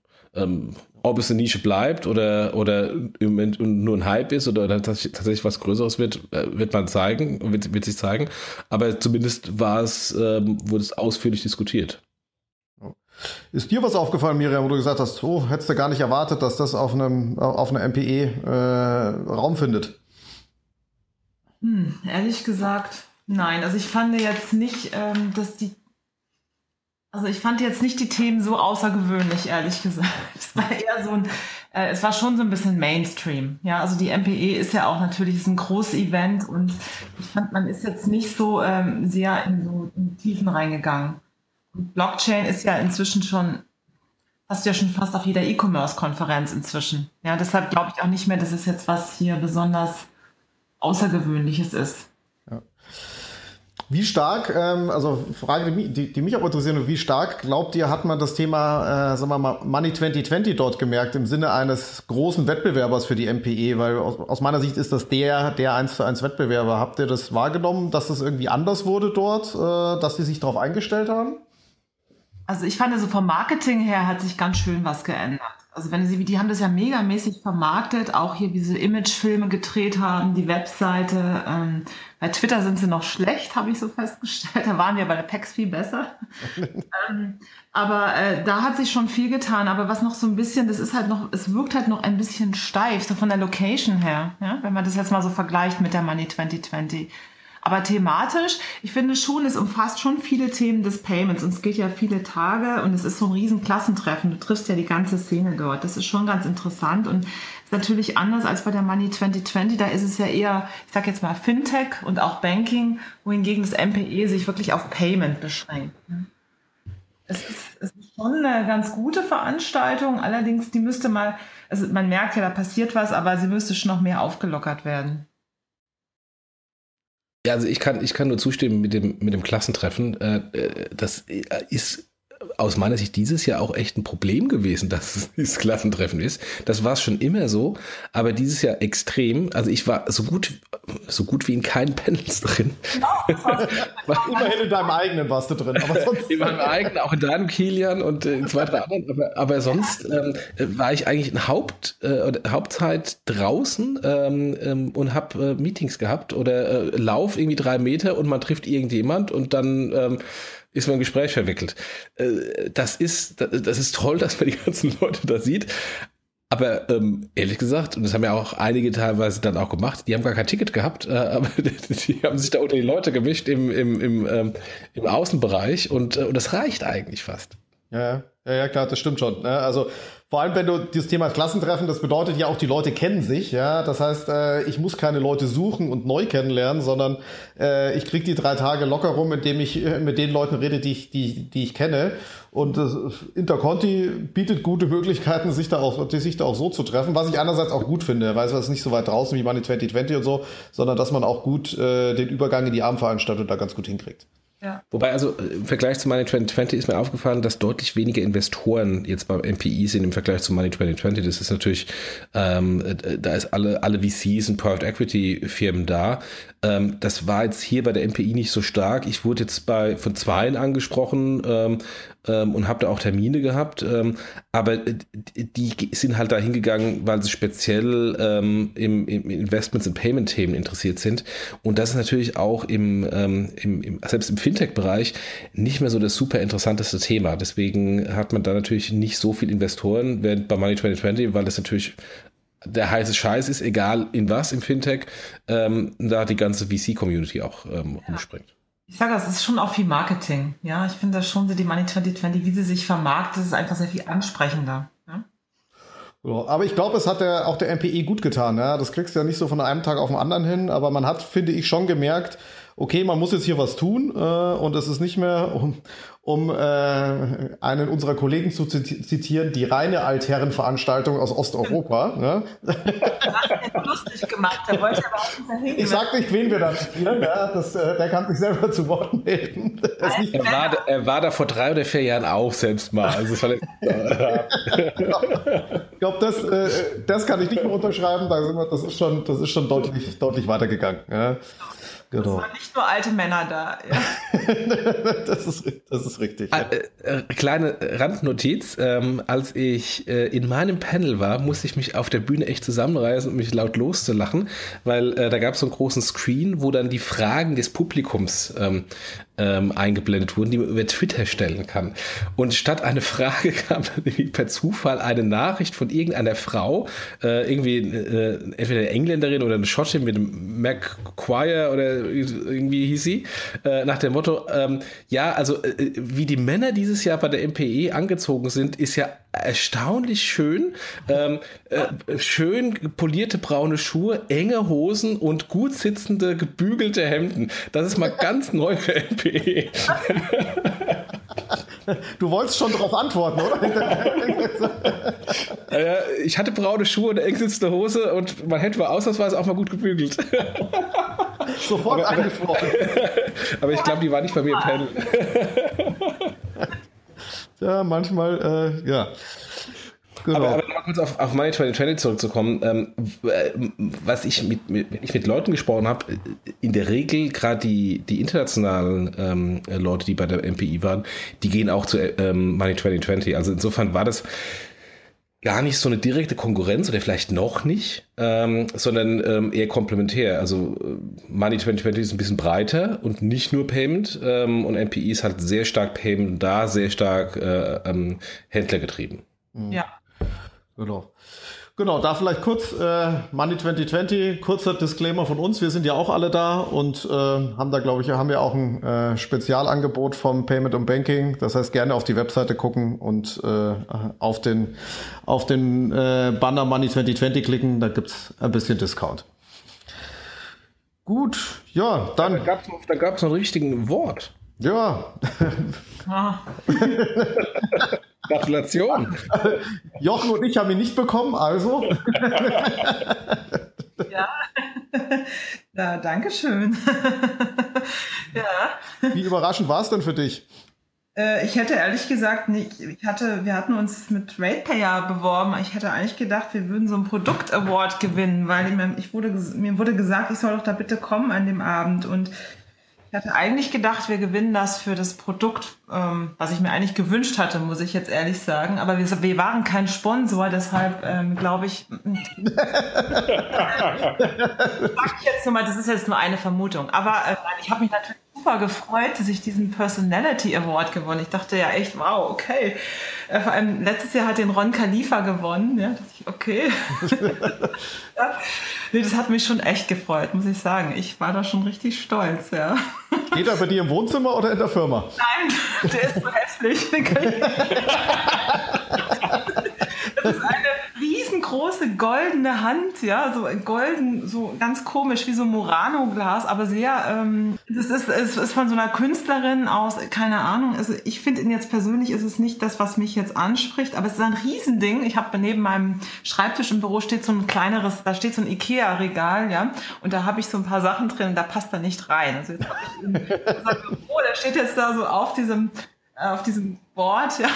B: Ob es eine Nische bleibt oder, oder im Moment nur ein Hype ist oder tatsächlich was Größeres wird, äh, wird man zeigen, wird, wird sich zeigen. Aber zumindest war es, ähm, wurde es ausführlich diskutiert.
A: Ist dir was aufgefallen, Miriam, wo du gesagt hast, oh, hättest du gar nicht erwartet, dass das auf einem auf einer MPE äh, Raum findet?
C: Hm, ehrlich gesagt, nein. Also ich fand jetzt nicht, ähm, dass die also ich fand jetzt nicht die Themen so außergewöhnlich, ehrlich gesagt. <laughs> Es war eher so ein, äh, es war schon so ein bisschen Mainstream. Ja, also die MPE ist ja auch natürlich ist ein großes Event und ich fand, man ist jetzt nicht so ähm, sehr in so in Tiefen reingegangen. Blockchain ist ja inzwischen schon, hast du ja schon fast auf jeder E-Commerce-Konferenz inzwischen. Ja, deshalb glaube ich auch nicht mehr, dass es jetzt was hier besonders Außergewöhnliches ist.
A: Wie stark, ähm, also Frage, die, die, die mich auch interessieren, wie stark glaubt ihr, hat man das Thema, äh, sagen wir mal, Money 2020 dort gemerkt, im Sinne eines großen Wettbewerbers für die MPE? Weil aus, aus meiner Sicht ist das der, der 1 zu 1 Wettbewerber. Habt ihr das wahrgenommen, dass das irgendwie anders wurde dort, äh, dass sie sich darauf eingestellt haben?
C: Also ich fand, so vom Marketing her hat sich ganz schön was geändert. Also wenn sie, die haben das ja megamäßig vermarktet, auch hier diese Imagefilme gedreht haben, die Webseite. Ähm, bei Twitter sind sie noch schlecht, habe ich so festgestellt. Da waren wir bei der PEX viel besser. <laughs> ähm, aber äh, da hat sich schon viel getan. Aber was noch so ein bisschen, das ist halt noch, es wirkt halt noch ein bisschen steif, so von der Location her. Ja? Wenn man das jetzt mal so vergleicht mit der Money 2020. Aber thematisch, ich finde schon, es umfasst schon viele Themen des Payments und es geht ja viele Tage und es ist so ein riesen Klassentreffen. Du triffst ja die ganze Szene dort. Das ist schon ganz interessant und ist natürlich anders als bei der Money 2020. Da ist es ja eher, ich sag jetzt mal Fintech und auch Banking, wohingegen das MPE sich wirklich auf Payment beschränkt. Es ist, es ist schon eine ganz gute Veranstaltung, allerdings die müsste mal, also man merkt ja, da passiert was, aber sie müsste schon noch mehr aufgelockert werden.
B: Ja, also ich kann, ich kann nur zustimmen mit dem, mit dem Klassentreffen. Äh, äh, das ist aus meiner Sicht dieses Jahr auch echt ein Problem gewesen, <laughs> dass es dieses Klassentreffen ist. Das war es schon immer so, aber dieses Jahr extrem. Also ich war so gut, so gut wie in keinen Panels drin. <laughs>
A: Genau, Immerhin in deinem eigenen warst du drin.
B: Aber sonst <laughs> in meinem eigenen, auch in deinem Kilian und in zwei, drei anderen. Aber, aber sonst ähm, war ich eigentlich in Haupt, äh, Hauptzeit draußen ähm, ähm, und habe äh, Meetings gehabt oder äh, Lauf irgendwie drei Meter und man trifft irgendjemand und dann ähm, ist man im Gespräch verwickelt. Äh, das ist, das ist toll, <laughs> dass man die ganzen Leute da sieht. Aber ähm, ehrlich gesagt, und das haben ja auch einige teilweise dann auch gemacht, die haben gar kein Ticket gehabt, äh, <laughs> aber die haben sich da unter die Leute gemischt im, im, im, ähm, im Außenbereich und, äh, und das reicht eigentlich fast.
A: Ja, ja, ja, klar, das stimmt schon. Ne? Also vor allem wenn du das Thema Klassentreffen, das bedeutet ja auch, die Leute kennen sich, ja. Das heißt, äh, ich muss keine Leute suchen und neu kennenlernen, sondern äh, ich kriege die drei Tage locker rum, indem ich äh, mit den Leuten rede, die ich, die, die ich kenne. Und äh, Interconti bietet gute Möglichkeiten, sich da auch, sich da auch so zu treffen, was ich einerseits auch gut finde, weil es nicht so weit draußen wie Money 2020 und so, sondern dass man auch gut äh, den Übergang in die Abendveranstaltung da ganz gut hinkriegt.
B: Ja. Wobei, also im Vergleich zu Money 2020 ist mir aufgefallen, dass deutlich weniger Investoren jetzt beim MPI sind im Vergleich zu Money 2020. Das ist natürlich, ähm, da ist alle, alle VCs und Private Equity Firmen da. Ähm, das war jetzt hier bei der MPI nicht so stark. Ich wurde jetzt bei von zweien angesprochen ähm, ähm, und habe da auch Termine gehabt. Ähm, aber die sind halt da hingegangen, weil sie speziell ähm, im, im Investments- und Payment-Themen interessiert sind. Und das ist natürlich auch im, ähm, im, im selbst im Fintech-Bereich nicht mehr so das super interessanteste Thema. Deswegen hat man da natürlich nicht so viel Investoren, während bei Money 2020, weil das natürlich der heiße Scheiß ist, egal in was im Fintech, ähm, da die ganze VC-Community auch ähm, rumspringt.
C: Ich sage, es ist schon auch viel Marketing. Ja, ich finde das schon die Money 2020, wie sie sich vermarktet, ist einfach sehr viel ansprechender. Ja?
A: aber ich glaube, es hat der, auch der MPE gut getan. Ja? Das kriegst du ja nicht so von einem Tag auf den anderen hin, aber man hat, finde ich, schon gemerkt, okay, man muss jetzt hier was tun äh, und es ist nicht mehr, um, um äh, einen unserer Kollegen zu zitieren, die reine Altherrenveranstaltung aus Osteuropa. <laughs> Ne? lustig gemacht, der wollte aber auch nicht Ich sag nicht, wen wir da zitieren, ja, das, äh, der kann sich selber zu Wort melden.
B: Er war, er war da vor drei oder vier Jahren auch selbst mal. Also <laughs> ich
A: glaube, das, äh, das kann ich nicht mehr unterschreiben. Das ist schon, das ist schon deutlich, deutlich weitergegangen. Ja.
C: Genau. Es waren nicht nur alte Männer da.
A: Ja. <laughs> das, ist, das ist richtig. Ja.
B: Äh, äh, kleine Randnotiz. Ähm, als ich äh, in meinem Panel war, musste ich mich auf der Bühne echt zusammenreißen und mich laut loszulachen, weil da gab es so einen großen Screen, wo dann die Fragen des Publikums ähm, ähm, eingeblendet wurden, die man über Twitter stellen kann. Und statt eine Frage <laughs> kam per Zufall eine Nachricht von irgendeiner Frau, äh, irgendwie äh, entweder eine Engländerin oder eine Schottin mit einem McQuire oder irgendwie hieß sie, äh, nach dem Motto, ähm, ja, also äh, wie die Männer dieses Jahr bei der MPE angezogen sind, ist ja erstaunlich schön. Ähm, äh, schön polierte braune Schuhe, enge Hosen und gut sitzende, gebügelte Hemden. Das ist mal ganz neu für MPE.
A: Du wolltest schon darauf antworten, oder? <laughs>
B: ich hatte braune Schuhe, eine eng sitzende Hose und mein Hemd war ausnahmsweise auch mal gut gebügelt. <laughs>
A: Sofort aber, angesprochen. <laughs>
B: Aber ich glaube, die war nicht bei mir im Panel.
A: ja, manchmal, äh, ja.
B: Genau. Aber, aber mal kurz auf, auf Money 2020 zurückzukommen, ähm, was ich mit, mit, wenn ich mit Leuten gesprochen habe, in der Regel gerade die, die internationalen ähm, Leute, die bei der MPI waren, die gehen auch zu ähm, Money 2020. Also insofern war das gar nicht so eine direkte Konkurrenz oder vielleicht noch nicht, ähm, sondern ähm, eher komplementär. Also äh, Money 2020 ist ein bisschen breiter und nicht nur Payment ähm, und MPI ist halt sehr stark Payment und da sehr stark äh, ähm, Händler getrieben.
C: Ja.
A: Genau. Genau, da vielleicht kurz äh, Money 2020, kurzer Disclaimer von uns. Wir sind ja auch alle da und äh, haben da, glaube ich, haben wir auch ein äh, Spezialangebot vom Payment und Banking. Das heißt, gerne auf die Webseite gucken und äh, auf den, auf den äh, Banner Money 2020 klicken. Da gibt's ein bisschen Discount. Gut, ja, dann.
B: Ja, da gab es noch ein richtigen Wort.
A: Ja. Ah. <laughs>
B: Gratulation. <laughs>
A: Jochen und ich haben ihn nicht bekommen, also. <laughs>
C: ja. <laughs> ja, danke schön.
A: ja. Wie überraschend war es denn für dich?
C: Äh, ich hätte ehrlich gesagt nicht, ich hatte, wir hatten uns mit RatePayer beworben. Ich hätte eigentlich gedacht, wir würden so einen Produkt-Award gewinnen, weil ich wurde, mir wurde gesagt, ich soll doch da bitte kommen an dem Abend. Und ich hatte eigentlich gedacht, wir gewinnen das für das Produkt, ähm, was ich mir eigentlich gewünscht hatte, muss ich jetzt ehrlich sagen. Aber wir, wir waren kein Sponsor, deshalb ähm, glaube ich. <laughs> ich jetzt nur mal, das ist jetzt nur eine Vermutung. Aber äh, ich habe mich natürlich super gefreut, dass ich diesen Personality Award gewonnen. Ich dachte ja echt, wow, okay. Äh, vor allem letztes Jahr hat den Ron Khalifa gewonnen. Ja, ich, okay. <laughs> ja. Nee, das hat mich schon echt gefreut, muss ich sagen. Ich war da schon richtig stolz, ja.
A: Geht er bei dir im Wohnzimmer oder in der Firma?
C: Nein, der ist so hässlich. <laughs> ist eine riesengroße goldene Hand, ja, so golden, so ganz komisch wie so Murano-Glas, aber sehr, ähm, das ist, ist, ist von so einer Künstlerin aus, keine Ahnung, also ich finde ihn jetzt persönlich ist es nicht das, was mich jetzt anspricht, aber es ist ein Riesending. Ich habe neben meinem Schreibtisch im Büro steht so ein kleineres, da steht so ein Ikea-Regal, ja, und da habe ich so ein paar Sachen drin, da passt er nicht rein. Also jetzt habe ich in unser Büro, der steht jetzt da so auf diesem, auf diesem Board, ja.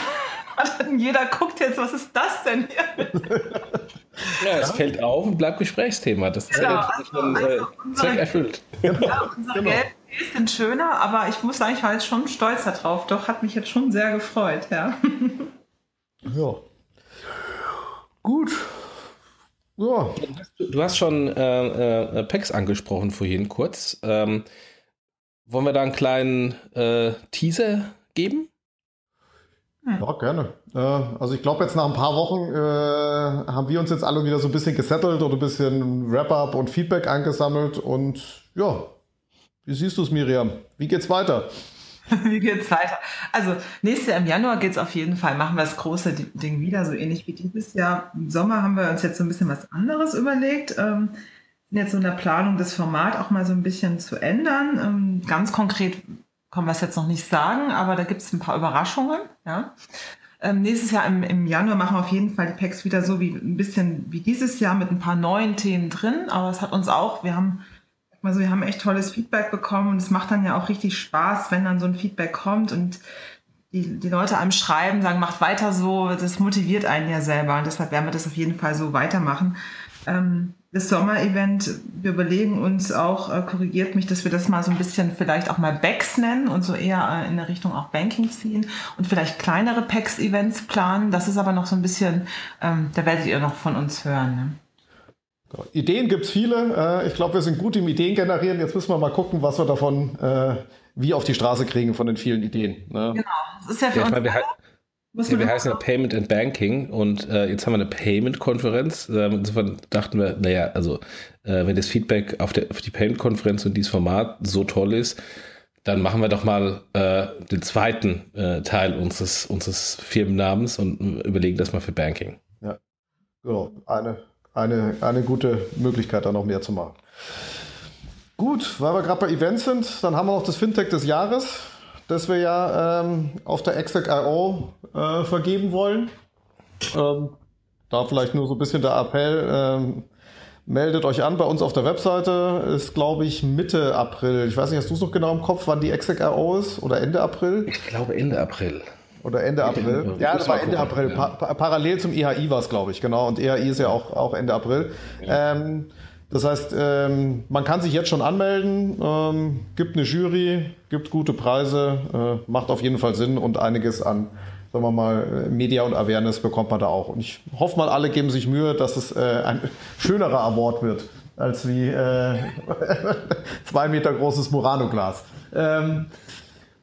C: Und jeder guckt jetzt, was ist das denn hier? <laughs>
B: Ja, es ja. fällt auf und bleibt Gesprächsthema. Das ist genau, ja also, schon also äh, Zweck erfüllt.
C: Ja, unsere genau. gelben sind schöner, aber ich muss sagen, ich war jetzt schon stolz darauf. Doch, hat mich jetzt schon sehr gefreut, ja. <laughs>
A: Ja. Gut.
B: Ja. Du hast schon äh, äh, PEX angesprochen vorhin kurz. Ähm, wollen wir da einen kleinen äh, Teaser geben?
A: Ja, gerne. Äh, also ich glaube, jetzt nach ein paar Wochen äh, haben wir uns jetzt alle wieder so ein bisschen gesettelt oder ein bisschen Wrap-up und Feedback eingesammelt. Und ja, wie siehst du es, Miriam? Wie geht's weiter? <laughs>
C: wie geht's weiter? Also nächstes Jahr im Januar geht's auf jeden Fall, machen wir das große Ding wieder, so ähnlich wie dieses Jahr. Im Sommer haben wir uns jetzt so ein bisschen was anderes überlegt. Ähm, jetzt so in der Planung, das Format auch mal so ein bisschen zu ändern. Ähm, ganz konkret kann man es jetzt noch nicht sagen, aber da gibt es ein paar Überraschungen. Ja. Ähm, nächstes Jahr im, im Januar machen wir auf jeden Fall die Packs wieder so wie ein bisschen wie dieses Jahr mit ein paar neuen Themen drin. Aber es hat uns auch, wir haben also wir haben echt tolles Feedback bekommen und es macht dann ja auch richtig Spaß, wenn dann so ein Feedback kommt und die, die Leute einem schreiben, sagen, macht weiter so, das motiviert einen ja selber und deshalb werden wir das auf jeden Fall so weitermachen. Ähm, das Sommerevent, wir überlegen uns auch, äh, korrigiert mich, dass wir das mal so ein bisschen vielleicht auch mal Backs nennen und so eher äh, in der Richtung auch Banking ziehen und vielleicht kleinere Packs-Events planen. Das ist aber noch so ein bisschen, ähm, da werdet ihr noch von uns hören. Ne?
A: Ideen gibt es viele. Äh, ich glaube, wir sind gut im Ideen generieren. Jetzt müssen wir mal gucken, was wir davon äh, wie auf die Straße kriegen von den vielen Ideen. Ne? Genau,
B: das ist ja für ja, uns. Meine, ja, wir heißen ja Payment and Banking und äh, jetzt haben wir eine Payment-Konferenz. Äh, insofern dachten wir, naja, also äh, wenn das Feedback auf, der, auf die Payment-Konferenz und dieses Format so toll ist, dann machen wir doch mal äh, den zweiten äh, Teil unseres, unseres Firmennamens und überlegen das mal für Banking.
A: Ja, genau. Eine, eine, eine gute Möglichkeit, da noch mehr zu machen. Gut, weil wir gerade bei Events sind, dann haben wir noch das Fintech des Jahres das wir ja ähm, auf der Exec.io äh, vergeben wollen. Ähm, da vielleicht nur so ein bisschen der Appell. Ähm, meldet euch an bei uns auf der Webseite. Ist, glaube ich, Mitte April. Ich weiß nicht, hast du es noch genau im Kopf, wann die Exec.io ist? Oder Ende April?
B: Ich glaube Ende April.
A: Oder Ende April. Ja, das war Ende April. Pa parallel zum EHI war es, glaube ich, genau. Und EHI ist ja auch, auch Ende April. Ja. Ähm, das heißt, ähm, man kann sich jetzt schon anmelden, ähm, gibt eine Jury, gibt gute Preise, äh, macht auf jeden Fall Sinn und einiges an, sagen wir mal, Media und Awareness bekommt man da auch. Und ich hoffe mal, alle geben sich Mühe, dass es äh, ein <laughs> schönerer Award wird als wie äh, <laughs> zwei Meter großes Murano-Glas. Ähm,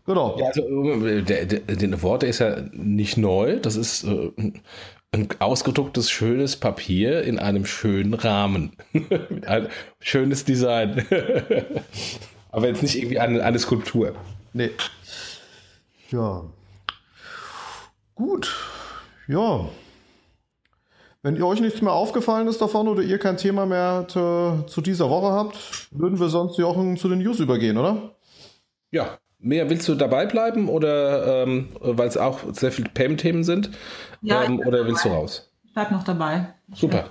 B: genau. Ja, also, der, der, den Award der ist ja nicht neu. Das ist äh, ein ausgedrucktes, schönes Papier in einem schönen Rahmen. <laughs> Einem schönes Design. <laughs> Aber jetzt nicht irgendwie eine, eine Skulptur.
A: Nee. Ja. Gut. Ja. Wenn ihr euch nichts mehr aufgefallen ist davon oder ihr kein Thema mehr zu, zu dieser Woche habt, würden wir sonst Jochen zu den News übergehen, oder?
B: Ja. Mehr willst du dabei bleiben oder ähm, weil es auch sehr viele Payment-Themen sind? Ja, ähm, oder willst dabei. du raus?
C: Ich bleib noch dabei.
B: Super.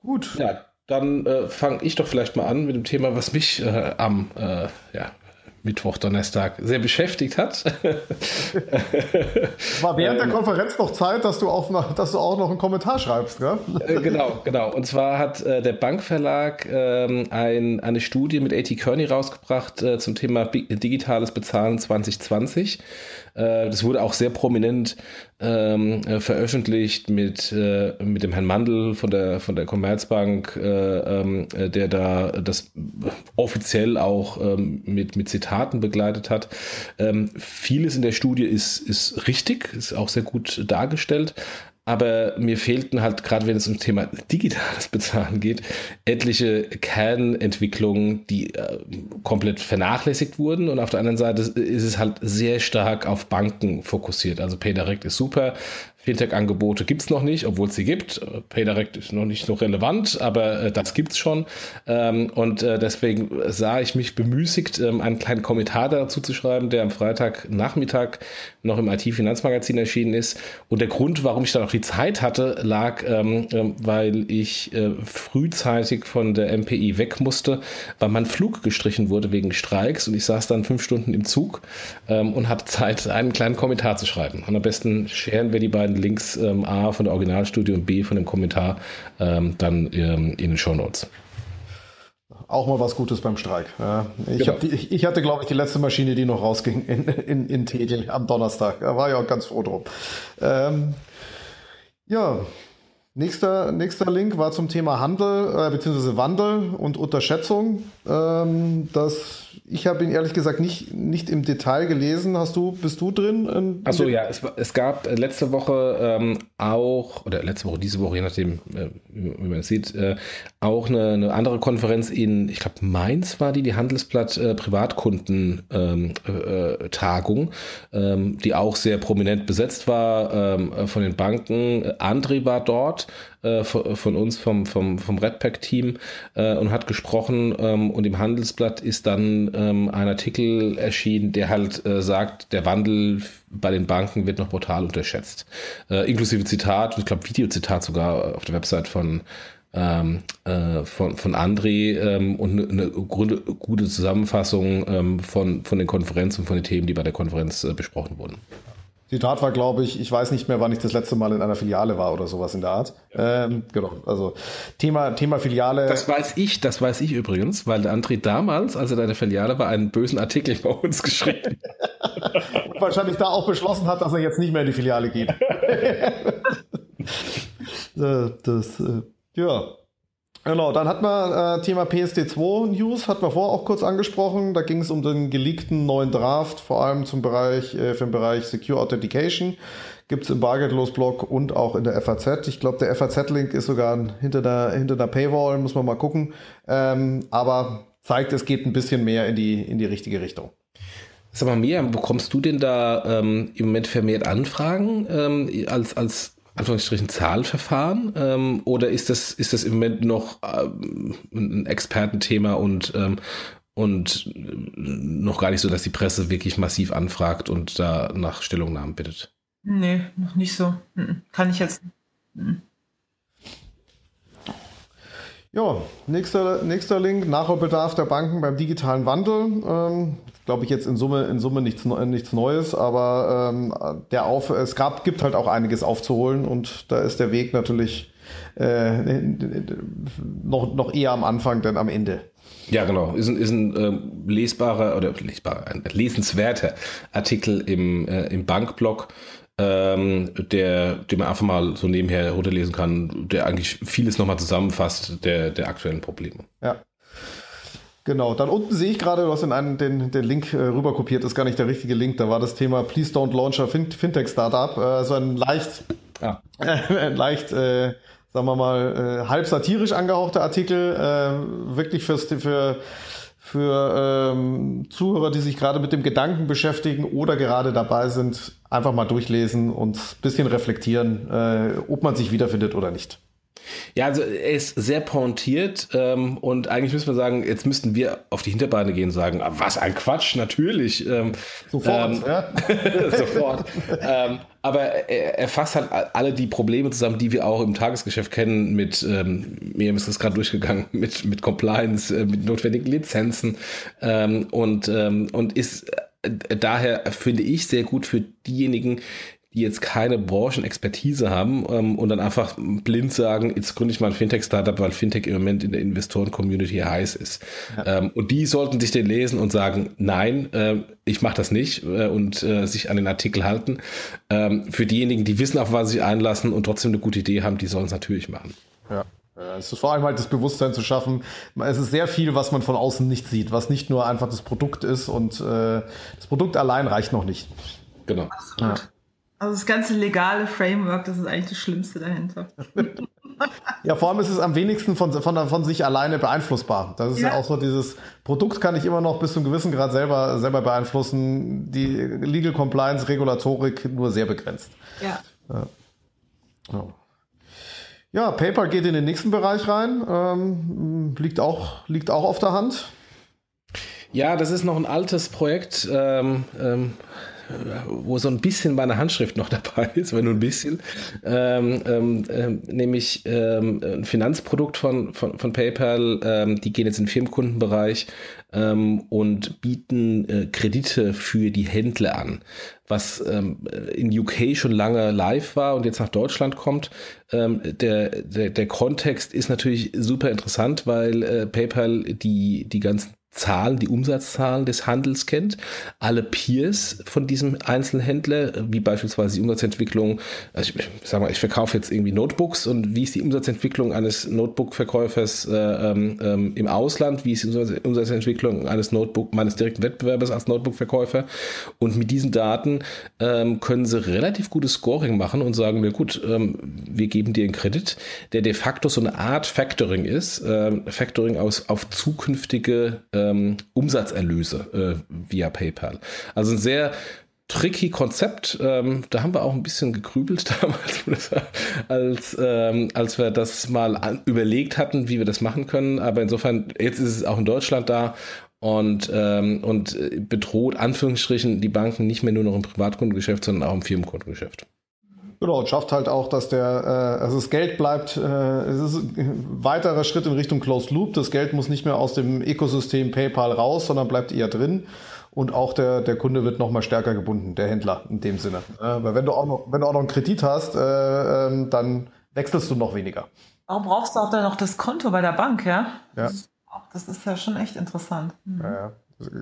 B: Gut. Ja, dann äh, fange ich doch vielleicht mal an mit dem Thema, was mich äh, am äh, ja, Mittwoch, Donnerstag sehr beschäftigt hat. <laughs>
A: War während der ähm, Konferenz noch Zeit, dass du auch noch, dass du auch noch einen Kommentar schreibst, gell?
B: Äh, genau, genau. Und zwar hat äh, der Bankverlag ähm, ein, eine Studie mit A.T. Kearney rausgebracht äh, zum Thema digitales Bezahlen 2020. Äh, das wurde auch sehr prominent ähm, äh, veröffentlicht mit, äh, mit dem Herrn Mandel von der, von der Commerzbank, äh, ähm, äh, der da das offiziell auch ähm, mit, mit Zitaten begleitet hat. Ähm, vieles in der Studie ist, ist richtig, ist auch sehr gut dargestellt, aber mir fehlten halt, gerade wenn es um Thema digitales Bezahlen geht, etliche Kernentwicklungen, die äh, komplett vernachlässigt wurden. Und auf der anderen Seite ist es halt sehr stark auf Banken fokussiert. Also PayDirect ist super, Fintech-Angebote gibt es noch nicht, obwohl es sie gibt. PayDirect ist noch nicht noch relevant, aber äh, das gibt es schon. Ähm, und äh, deswegen sah ich mich bemüßigt, ähm, einen kleinen Kommentar dazu zu schreiben, der am Freitagnachmittag noch im IT-Finanzmagazin erschienen ist. Und der Grund, warum ich dann auch die Zeit hatte, lag, ähm, ähm weil ich äh, frühzeitig von der MPI weg musste, weil mein Flug gestrichen wurde wegen Streiks und ich saß dann fünf Stunden im Zug ähm, und hatte Zeit, einen kleinen Kommentar zu schreiben. Und am besten scheren wir die beiden beiden Links ähm, A von der Originalstudie und B von dem Kommentar ähm, dann ähm, in den Show Notes.
A: Auch mal was Gutes beim Streik. Ich, genau. die, ich, ich, hatte, glaube ich, die letzte Maschine, die noch rausging in, in, in Tegel am Donnerstag. Da war ich auch ganz froh drum. Ähm, ja, Nächster, nächster Link war zum Thema Handel äh, bzw. Wandel und Unterschätzung. Ähm, das, ich habe ihn ehrlich gesagt nicht, nicht im Detail gelesen. Hast du, bist du drin?
B: Achso, ja, es, es gab äh, letzte Woche ähm, auch, oder letzte Woche, diese Woche, je nachdem, äh, wie man es sieht, äh, auch eine, eine, andere Konferenz in, ich glaube, Mainz war die, die Handelsblatt äh, Privatkunden-Tagung, ähm, äh, ähm, die auch sehr prominent besetzt war ähm, von den Banken. André war dort äh, von, uns, vom, vom, vom Redpack-Team, äh, und hat gesprochen. Ähm, und im Handelsblatt ist dann ähm, ein Artikel erschienen, der halt äh, sagt, der Wandel bei den Banken wird noch brutal unterschätzt. Äh, inklusive Zitat, ich glaube Videozitat sogar auf der Website von ähm, äh, von, von André ähm, und eine, eine gute, gute Zusammenfassung ähm, von, von den Konferenzen und von den Themen, die bei der Konferenz äh, besprochen wurden.
A: Zitat war, glaube ich, ich weiß nicht mehr, wann ich das letzte Mal in einer Filiale war oder sowas in der Art. Ähm, genau, also Thema, Thema Filiale.
B: Das weiß ich, das weiß ich übrigens, weil der André damals, als er in der Filiale war, einen bösen Artikel bei uns <laughs> geschrieben.
A: Und wahrscheinlich da auch beschlossen hat, dass er jetzt nicht mehr in die Filiale geht. <laughs> <laughs> das, das äh, ja, Genau, dann hat man äh, Thema PSD2 News, hat man vorher auch kurz angesprochen. Da ging es um den geleakten neuen Draft, vor allem zum Bereich, äh, für den Bereich Secure Authentication. Gibt es im Bargeldlos-Blog und auch in der FAZ. Ich glaube, der FAZ-Link ist sogar hinter der, hinter der Paywall, muss man mal gucken. Ähm, aber zeigt, es geht ein bisschen mehr in die, in die richtige Richtung.
B: Sag mal, Miriam, bekommst du denn da ähm, im Moment vermehrt Anfragen ähm, als, als Anführungsstrichen Zahlverfahren ähm, oder ist das, ist das im Moment noch ähm, ein Expertenthema und, ähm, und noch gar nicht so, dass die Presse wirklich massiv anfragt und da nach Stellungnahmen bittet?
C: Nee, noch nicht so. Kann ich jetzt.
A: Ja, nächster, nächster Link, Nachholbedarf der Banken beim digitalen Wandel. Ähm, glaube ich, jetzt in Summe, in Summe nichts, nichts Neues, aber ähm, der Auf, es gab, gibt halt auch einiges aufzuholen und da ist der Weg natürlich äh, noch, noch eher am Anfang, denn am Ende.
B: Ja, genau. Ist ein, ist ein äh, lesbarer oder lesbarer, ein lesenswerter Artikel im, äh, im Bankblog, ähm, der, den man einfach mal so nebenher runterlesen kann, der eigentlich vieles nochmal zusammenfasst der, der aktuellen Probleme.
A: Ja. Genau, dann unten sehe ich gerade, du hast in einen, den, den Link äh, rüber kopiert, ist gar nicht der richtige Link, da war das Thema Please Don't Launch a fin Fintech Startup, äh, so ein leicht, ja. <laughs> äh, leicht, äh, sagen wir mal, äh, halb satirisch angehauchter Artikel, äh, wirklich fürs, für, für ähm, Zuhörer, die sich gerade mit dem Gedanken beschäftigen oder gerade dabei sind, einfach mal durchlesen und ein bisschen reflektieren, äh, ob man sich wiederfindet oder nicht.
B: Ja, also er ist sehr pointiert ähm, und eigentlich müssen wir sagen, jetzt müssten wir auf die Hinterbeine gehen und sagen, ah, was ein Quatsch, natürlich. Ähm,
A: sofort, ähm, ja. <laughs>
B: sofort. ähm, aber er, er fasst halt alle die Probleme zusammen, die wir auch im Tagesgeschäft kennen, mit, ähm, mir ist das gerade durchgegangen, mit, mit Compliance, äh, mit notwendigen Lizenzen ähm, und, ähm, und ist daher, finde ich, sehr gut für diejenigen, die jetzt keine Branchenexpertise haben ähm, und dann einfach blind sagen, jetzt gründe ich mal ein Fintech-Startup, weil Fintech im Moment in der Investoren-Community heiß ist. Ja. Ähm, und die sollten sich den lesen und sagen, nein, äh, ich mache das nicht äh, und äh, sich an den Artikel halten. Ähm, für diejenigen, die wissen, auf was sie sich einlassen und trotzdem eine gute Idee haben, die sollen es natürlich machen.
A: Ja. Es ist vor allem halt das Bewusstsein zu schaffen. Es ist sehr viel, was man von außen nicht sieht, was nicht nur einfach das Produkt ist und äh, das Produkt allein reicht noch nicht.
B: Genau.
C: Ja. Also das ganze legale Framework, das ist eigentlich das Schlimmste dahinter. <laughs>
A: ja, vor allem ist es am wenigsten von, von, von sich alleine beeinflussbar. Das ist ja. ja. auch so dieses Produkt kann ich immer noch bis zu einem gewissen Grad selber, selber beeinflussen. Die Legal Compliance, Regulatorik nur sehr begrenzt.
C: Ja. ja.
A: Ja. Ja. PayPal geht in den nächsten Bereich rein. Ähm, liegt, auch, liegt auch auf der Hand.
B: Ja, das ist noch ein altes Projekt. Ähm, ähm, wo so ein bisschen meine Handschrift noch <laughs> dabei ist, wenn nur ein bisschen, ähm, ähm, ähm, nämlich ein Finanzprodukt von, von, von PayPal, die gehen jetzt in den Firmenkundenbereich ähm, und bieten äh, Kredite für die Händler an, was in UK schon lange live war und jetzt nach Deutschland kommt. der, der, der Kontext ist natürlich super interessant, weil äh, PayPal die, die ganzen Zahlen, die Umsatzzahlen des Handels kennt, alle Peers von diesem Einzelhändler, wie beispielsweise die Umsatzentwicklung, also ich, sag mal, ich verkaufe jetzt irgendwie Notebooks und wie ist die Umsatzentwicklung eines Notebook-Verkäufers äh, ähm, ähm im Ausland, wie ist die Umsatzentwicklung eines Notebook, meines direkten Wettbewerbers als Notebook-Verkäufer? Und mit diesen Daten ähm, können sie relativ gutes Scoring machen und sagen, mir gut, ähm, wir geben dir einen Kredit, der de facto so eine Art Factoring ist, ähm, Factoring aus, auf zukünftige äh, ähm, Umsatzerlöse äh, via PayPal. Also ein sehr tricky Konzept. Ähm, da haben wir auch ein bisschen gegrübelt <laughs> damals, als, ähm, als wir das mal an, überlegt hatten, wie wir das machen können. Aber insofern, jetzt ist es auch in Deutschland da und, ähm, und bedroht Anführungsstrichen die Banken nicht mehr nur noch im Privatkundengeschäft, sondern auch im Firmenkundengeschäft.
A: Genau, und schafft halt auch, dass der, äh, also das Geld bleibt, äh, es ist ein weiterer Schritt in Richtung Closed Loop. Das Geld muss nicht mehr aus dem Ökosystem PayPal raus, sondern bleibt eher drin. Und auch der, der Kunde wird noch mal stärker gebunden, der Händler in dem Sinne. Äh, weil wenn du auch noch, wenn du auch noch einen Kredit hast, äh, ähm, dann wechselst du noch weniger.
C: Warum brauchst du auch dann noch das Konto bei der Bank, ja?
A: Ja.
C: Das ist ja schon echt interessant.
A: Mhm. Ja, ja.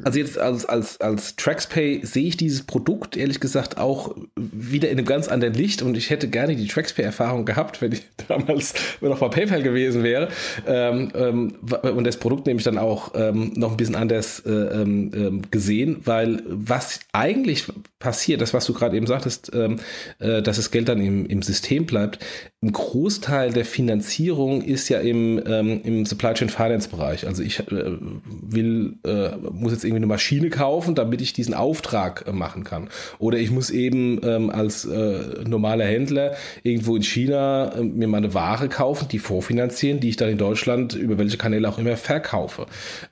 B: Also jetzt als, als, als TraxPay sehe ich dieses Produkt ehrlich gesagt auch wieder in einem ganz anderen Licht und ich hätte gerne die TraxPay-Erfahrung gehabt, wenn ich <laughs> damals noch bei PayPal gewesen wäre. Ähm, ähm, und das Produkt nämlich dann auch ähm, noch ein bisschen anders äh, ähm, ähm, gesehen, weil was eigentlich passiert, das was du gerade eben sagtest, ähm, äh, dass das Geld dann im, im System bleibt, ein Großteil der Finanzierung ist ja im, im Supply Chain Finance Bereich. Also ich äh, will, äh, muss jetzt irgendwie eine Maschine kaufen, damit ich diesen Auftrag äh, machen kann. Oder ich muss eben ähm, als äh, normaler Händler irgendwo in China äh, mir meine Ware kaufen, die vorfinanzieren, die ich dann in Deutschland über welche Kanäle auch immer verkaufe.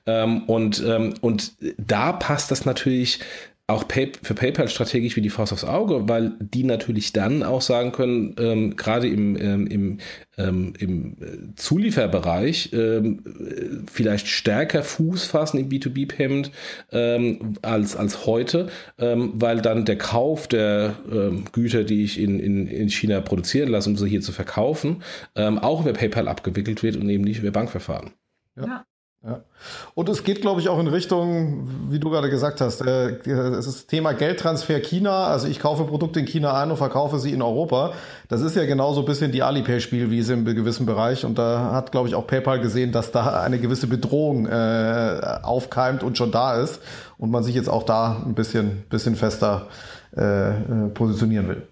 B: Ähm, und, ähm, und da passt das natürlich auch Pay für PayPal strategisch wie die Faust aufs Auge, weil die natürlich dann auch sagen können, ähm, gerade im, ähm, im, ähm, im äh, Zulieferbereich ähm, vielleicht stärker Fuß fassen im B2B-Payment ähm, als, als heute, ähm, weil dann der Kauf der ähm, Güter, die ich in, in, in China produzieren lasse, um sie hier zu verkaufen, ähm, auch über PayPal abgewickelt wird und eben nicht über Bankverfahren.
A: Ja. Ja. Und es geht, glaube ich, auch in Richtung, wie du gerade gesagt hast, äh, es ist das Thema Geldtransfer China. Also ich kaufe Produkte in China ein und verkaufe sie in Europa. Das ist ja genauso ein bisschen die Alipay-Spielwiese im gewissen Bereich. Und da hat, glaube ich, auch PayPal gesehen, dass da eine gewisse Bedrohung äh, aufkeimt und schon da ist. Und man sich jetzt auch da ein bisschen, bisschen fester äh, äh positionieren will.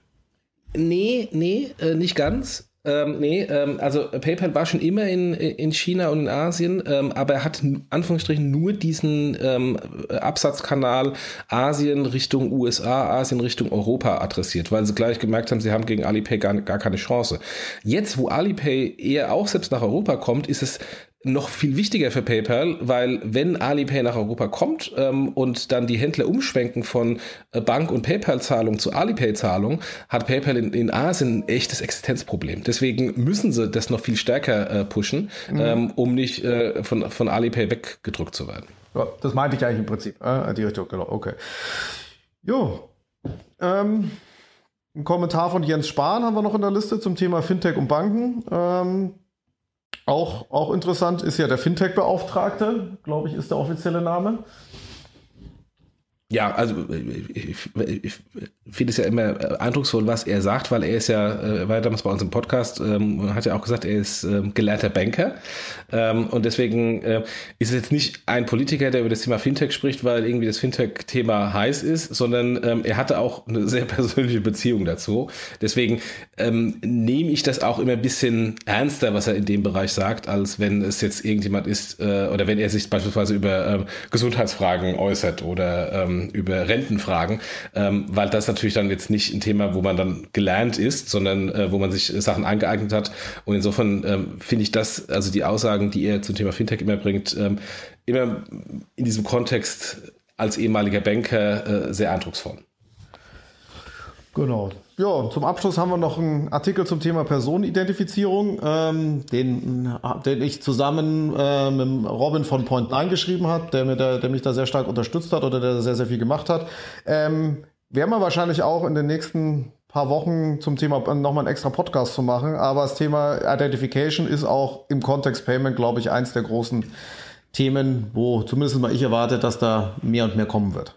B: Nee, nee, äh, nicht ganz. Ähm, nee, ähm, also PayPal war schon immer in, in China und in Asien, ähm, aber er hat Anführungsstrichen nur diesen ähm, Absatzkanal Asien Richtung USA, Asien Richtung Europa adressiert, weil sie gleich gemerkt haben, sie haben gegen Alipay gar, gar keine Chance. Jetzt, wo Alipay eher auch selbst nach Europa kommt, ist es noch viel wichtiger für PayPal, weil wenn Alipay nach Europa kommt ähm, und dann die Händler umschwenken von äh, Bank- und PayPal-Zahlung zu Alipay-Zahlung, hat PayPal in, in, Asien ein echtes Existenzproblem. Deswegen müssen sie das noch viel stärker äh, pushen, mhm. ähm, um nicht äh, von, von Alipay weggedrückt zu werden.
A: Ja, das meinte ich eigentlich im Prinzip. Äh, die Richtung, genau. Okay. Jo. Ähm, ein Kommentar von Jens Spahn haben wir noch in der Liste zum Thema Fintech und Banken. Ähm, auch, auch interessant ist ja der Fintech-Beauftragte, glaube ich, ist der offizielle Name.
B: Ja, also ich, ich finde es ja immer eindrucksvoll, was er sagt, weil er ist ja, äh, war ja damals bei uns im Podcast, ähm, hat ja auch gesagt, er ist ähm, gelernter Banker. Ähm, und deswegen äh, ist es jetzt nicht ein Politiker, der über das Thema Fintech spricht, weil irgendwie das Fintech-Thema heiß ist, sondern ähm, er hatte auch eine sehr <laughs> persönliche Beziehung dazu. Deswegen ähm, nehme ich das auch immer ein bisschen ernster, was er in dem Bereich sagt, als wenn es jetzt irgendjemand ist, äh, oder wenn er sich beispielsweise über ähm, Gesundheitsfragen äußert oder ähm, über Rentenfragen, ähm, weil das natürlich dann jetzt nicht ein Thema, wo man dann gelernt ist, sondern äh, wo man sich Sachen angeeignet hat. Und insofern ähm, finde ich das, also die Aussagen, die er zum Thema Fintech immer bringt, ähm, immer in diesem Kontext als ehemaliger Banker äh, sehr eindrucksvoll.
A: Genau. Ja, zum Abschluss haben wir noch einen Artikel zum Thema Personenidentifizierung, ähm, den, den ich zusammen äh, mit Robin von Point 9 geschrieben habe, der, mir der, der mich da sehr stark unterstützt hat oder der sehr, sehr viel gemacht hat. Ähm, werden wir wahrscheinlich auch in den nächsten paar Wochen zum Thema nochmal einen extra Podcast zu machen, aber das Thema Identification ist auch im Kontext Payment, glaube ich, eins der großen Themen, wo zumindest mal ich erwarte, dass da mehr und mehr kommen wird.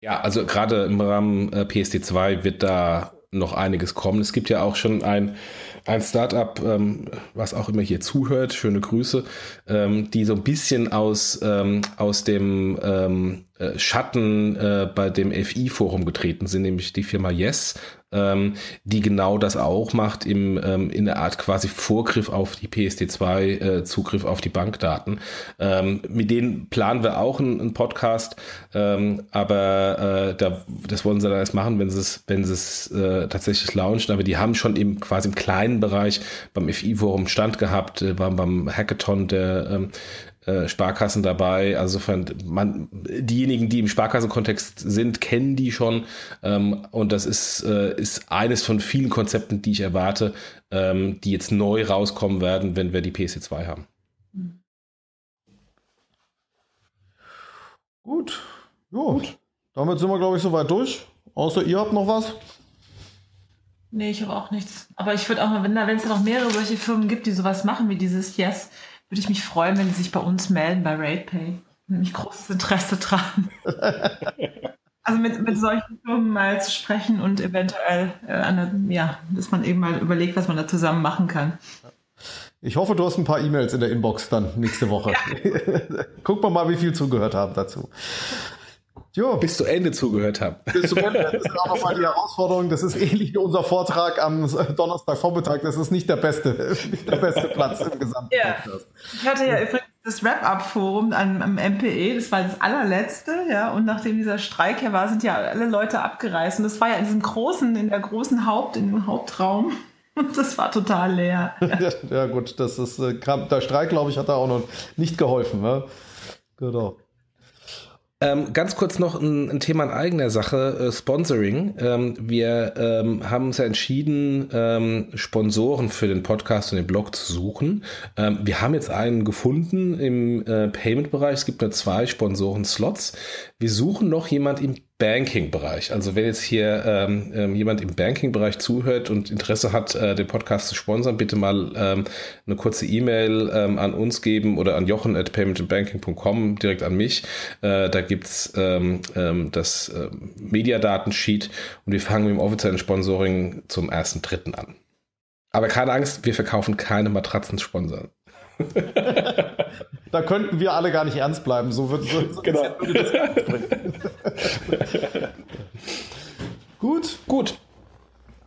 B: Ja, also gerade im Rahmen äh, PSD2 wird da noch einiges kommen. Es gibt ja auch schon ein, ein Startup, ähm, was auch immer hier zuhört, schöne Grüße, ähm, die so ein bisschen aus, ähm, aus dem ähm, äh, Schatten äh, bei dem FI-Forum getreten sind, nämlich die Firma Yes, ähm, die genau das auch macht, im, ähm, in der Art quasi Vorgriff auf die PSD2, äh, Zugriff auf die Bankdaten. Ähm, mit denen planen wir auch einen, einen Podcast, ähm, aber äh, da, das wollen sie dann erst machen, wenn sie es, wenn sie es äh, tatsächlich launchen. Aber die haben schon im quasi im kleinen Bereich beim FI-Forum Stand gehabt, äh, waren beim Hackathon der ähm, äh, Sparkassen dabei. Also man, diejenigen, die im Sparkassenkontext sind, kennen die schon. Ähm, und das ist, äh, ist eines von vielen Konzepten, die ich erwarte, ähm, die jetzt neu rauskommen werden, wenn wir die PC2 haben.
A: Gut. Gut. Damit sind wir, glaube ich, soweit durch. Außer ihr habt noch was?
C: Nee, ich habe auch nichts. Aber ich würde auch mal, wenn es noch mehrere solche Firmen gibt, die sowas machen wie dieses Yes, würde ich mich freuen, wenn Sie sich bei uns melden, bei RatePay. Nämlich großes Interesse dran. <laughs> also mit, mit solchen Firmen mal zu sprechen und eventuell, äh, eine, ja, dass man eben mal überlegt, was man da zusammen machen kann.
A: Ich hoffe, du hast ein paar E-Mails in der Inbox dann nächste Woche. Ja. <laughs> Guck mal mal, wie viel zugehört haben dazu.
B: Jo. Bis zu Ende zugehört habe. Bis zu Ende.
A: Das ist auch nochmal die <laughs> Herausforderung. Das ist ähnlich wie unser Vortrag am Donnerstagvormittag. Das ist nicht der beste, nicht der beste Platz im gesamten ja. Podcast.
C: Ich hatte ja übrigens das Wrap-Up-Forum am, am MPE. Das war das allerletzte. Ja. Und nachdem dieser Streik hier war, sind ja alle Leute abgereist. Und das war ja in diesem großen, in der großen Haupt, in dem Hauptraum. Und <laughs> das war total leer.
A: Ja, ja gut. Das ist, äh, der Streik, glaube ich, hat da auch noch nicht geholfen. Ne? Genau.
B: Ähm, ganz kurz noch ein, ein, Thema in eigener Sache, äh, Sponsoring. Ähm, wir ähm, haben uns ja entschieden, ähm, Sponsoren für den Podcast und den Blog zu suchen. Ähm, wir haben jetzt einen gefunden im äh, Payment-Bereich. Es gibt nur zwei Sponsoren-Slots. Wir suchen noch jemand im Banking-Bereich. Also wenn jetzt hier ähm, ähm, jemand im Banking-Bereich zuhört und Interesse hat, äh, den Podcast zu sponsern, bitte mal ähm, eine kurze E-Mail ähm, an uns geben oder an jochen at paymentandbanking.com, direkt an mich. Äh, da gibt's ähm, ähm, das äh, Mediadatensheet und wir fangen mit dem offiziellen Sponsoring zum 1.3. an. Aber keine Angst, wir verkaufen keine Matratzen-Sponsor. <laughs>
A: da könnten wir alle gar nicht ernst bleiben. So wird so, so genau. das <laughs> Gut.
B: Gut.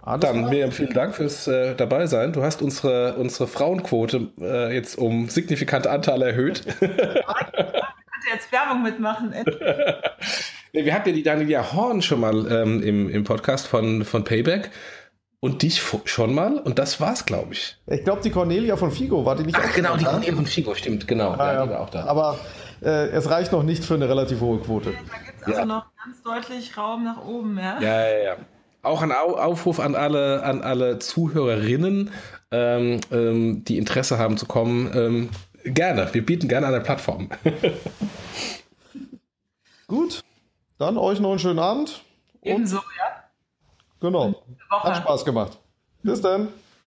B: Alles Dann klar. Miriam, vielen Dank fürs äh, dabei sein. Du hast unsere, unsere Frauenquote äh, jetzt um signifikante Anteile erhöht. <laughs> ich könnte
C: jetzt Werbung mitmachen. <laughs>
B: nee, wir hatten ja die Daniela Horn schon mal ähm, im, im Podcast von, von Payback. Und dich schon mal und das war's, glaube ich.
A: Ich glaube, die Cornelia von Figo war die nicht
B: Ach, genau, die Cornelia von Figo, stimmt, genau.
A: Ah, ja, ja. auch da. Aber äh, es reicht noch nicht für eine relativ hohe Quote.
C: Es also ja. noch ganz deutlich Raum nach oben, ja?
B: Ja, ja, ja. Auch ein Aufruf an alle, an alle Zuhörerinnen, ähm, ähm, die Interesse haben zu kommen. Ähm, gerne, wir bieten gerne eine Plattform. <laughs>
A: Gut, dann euch noch einen schönen Abend.
C: Ebenso, ja.
A: Genau. Hat Spaß gemacht. Bis dann.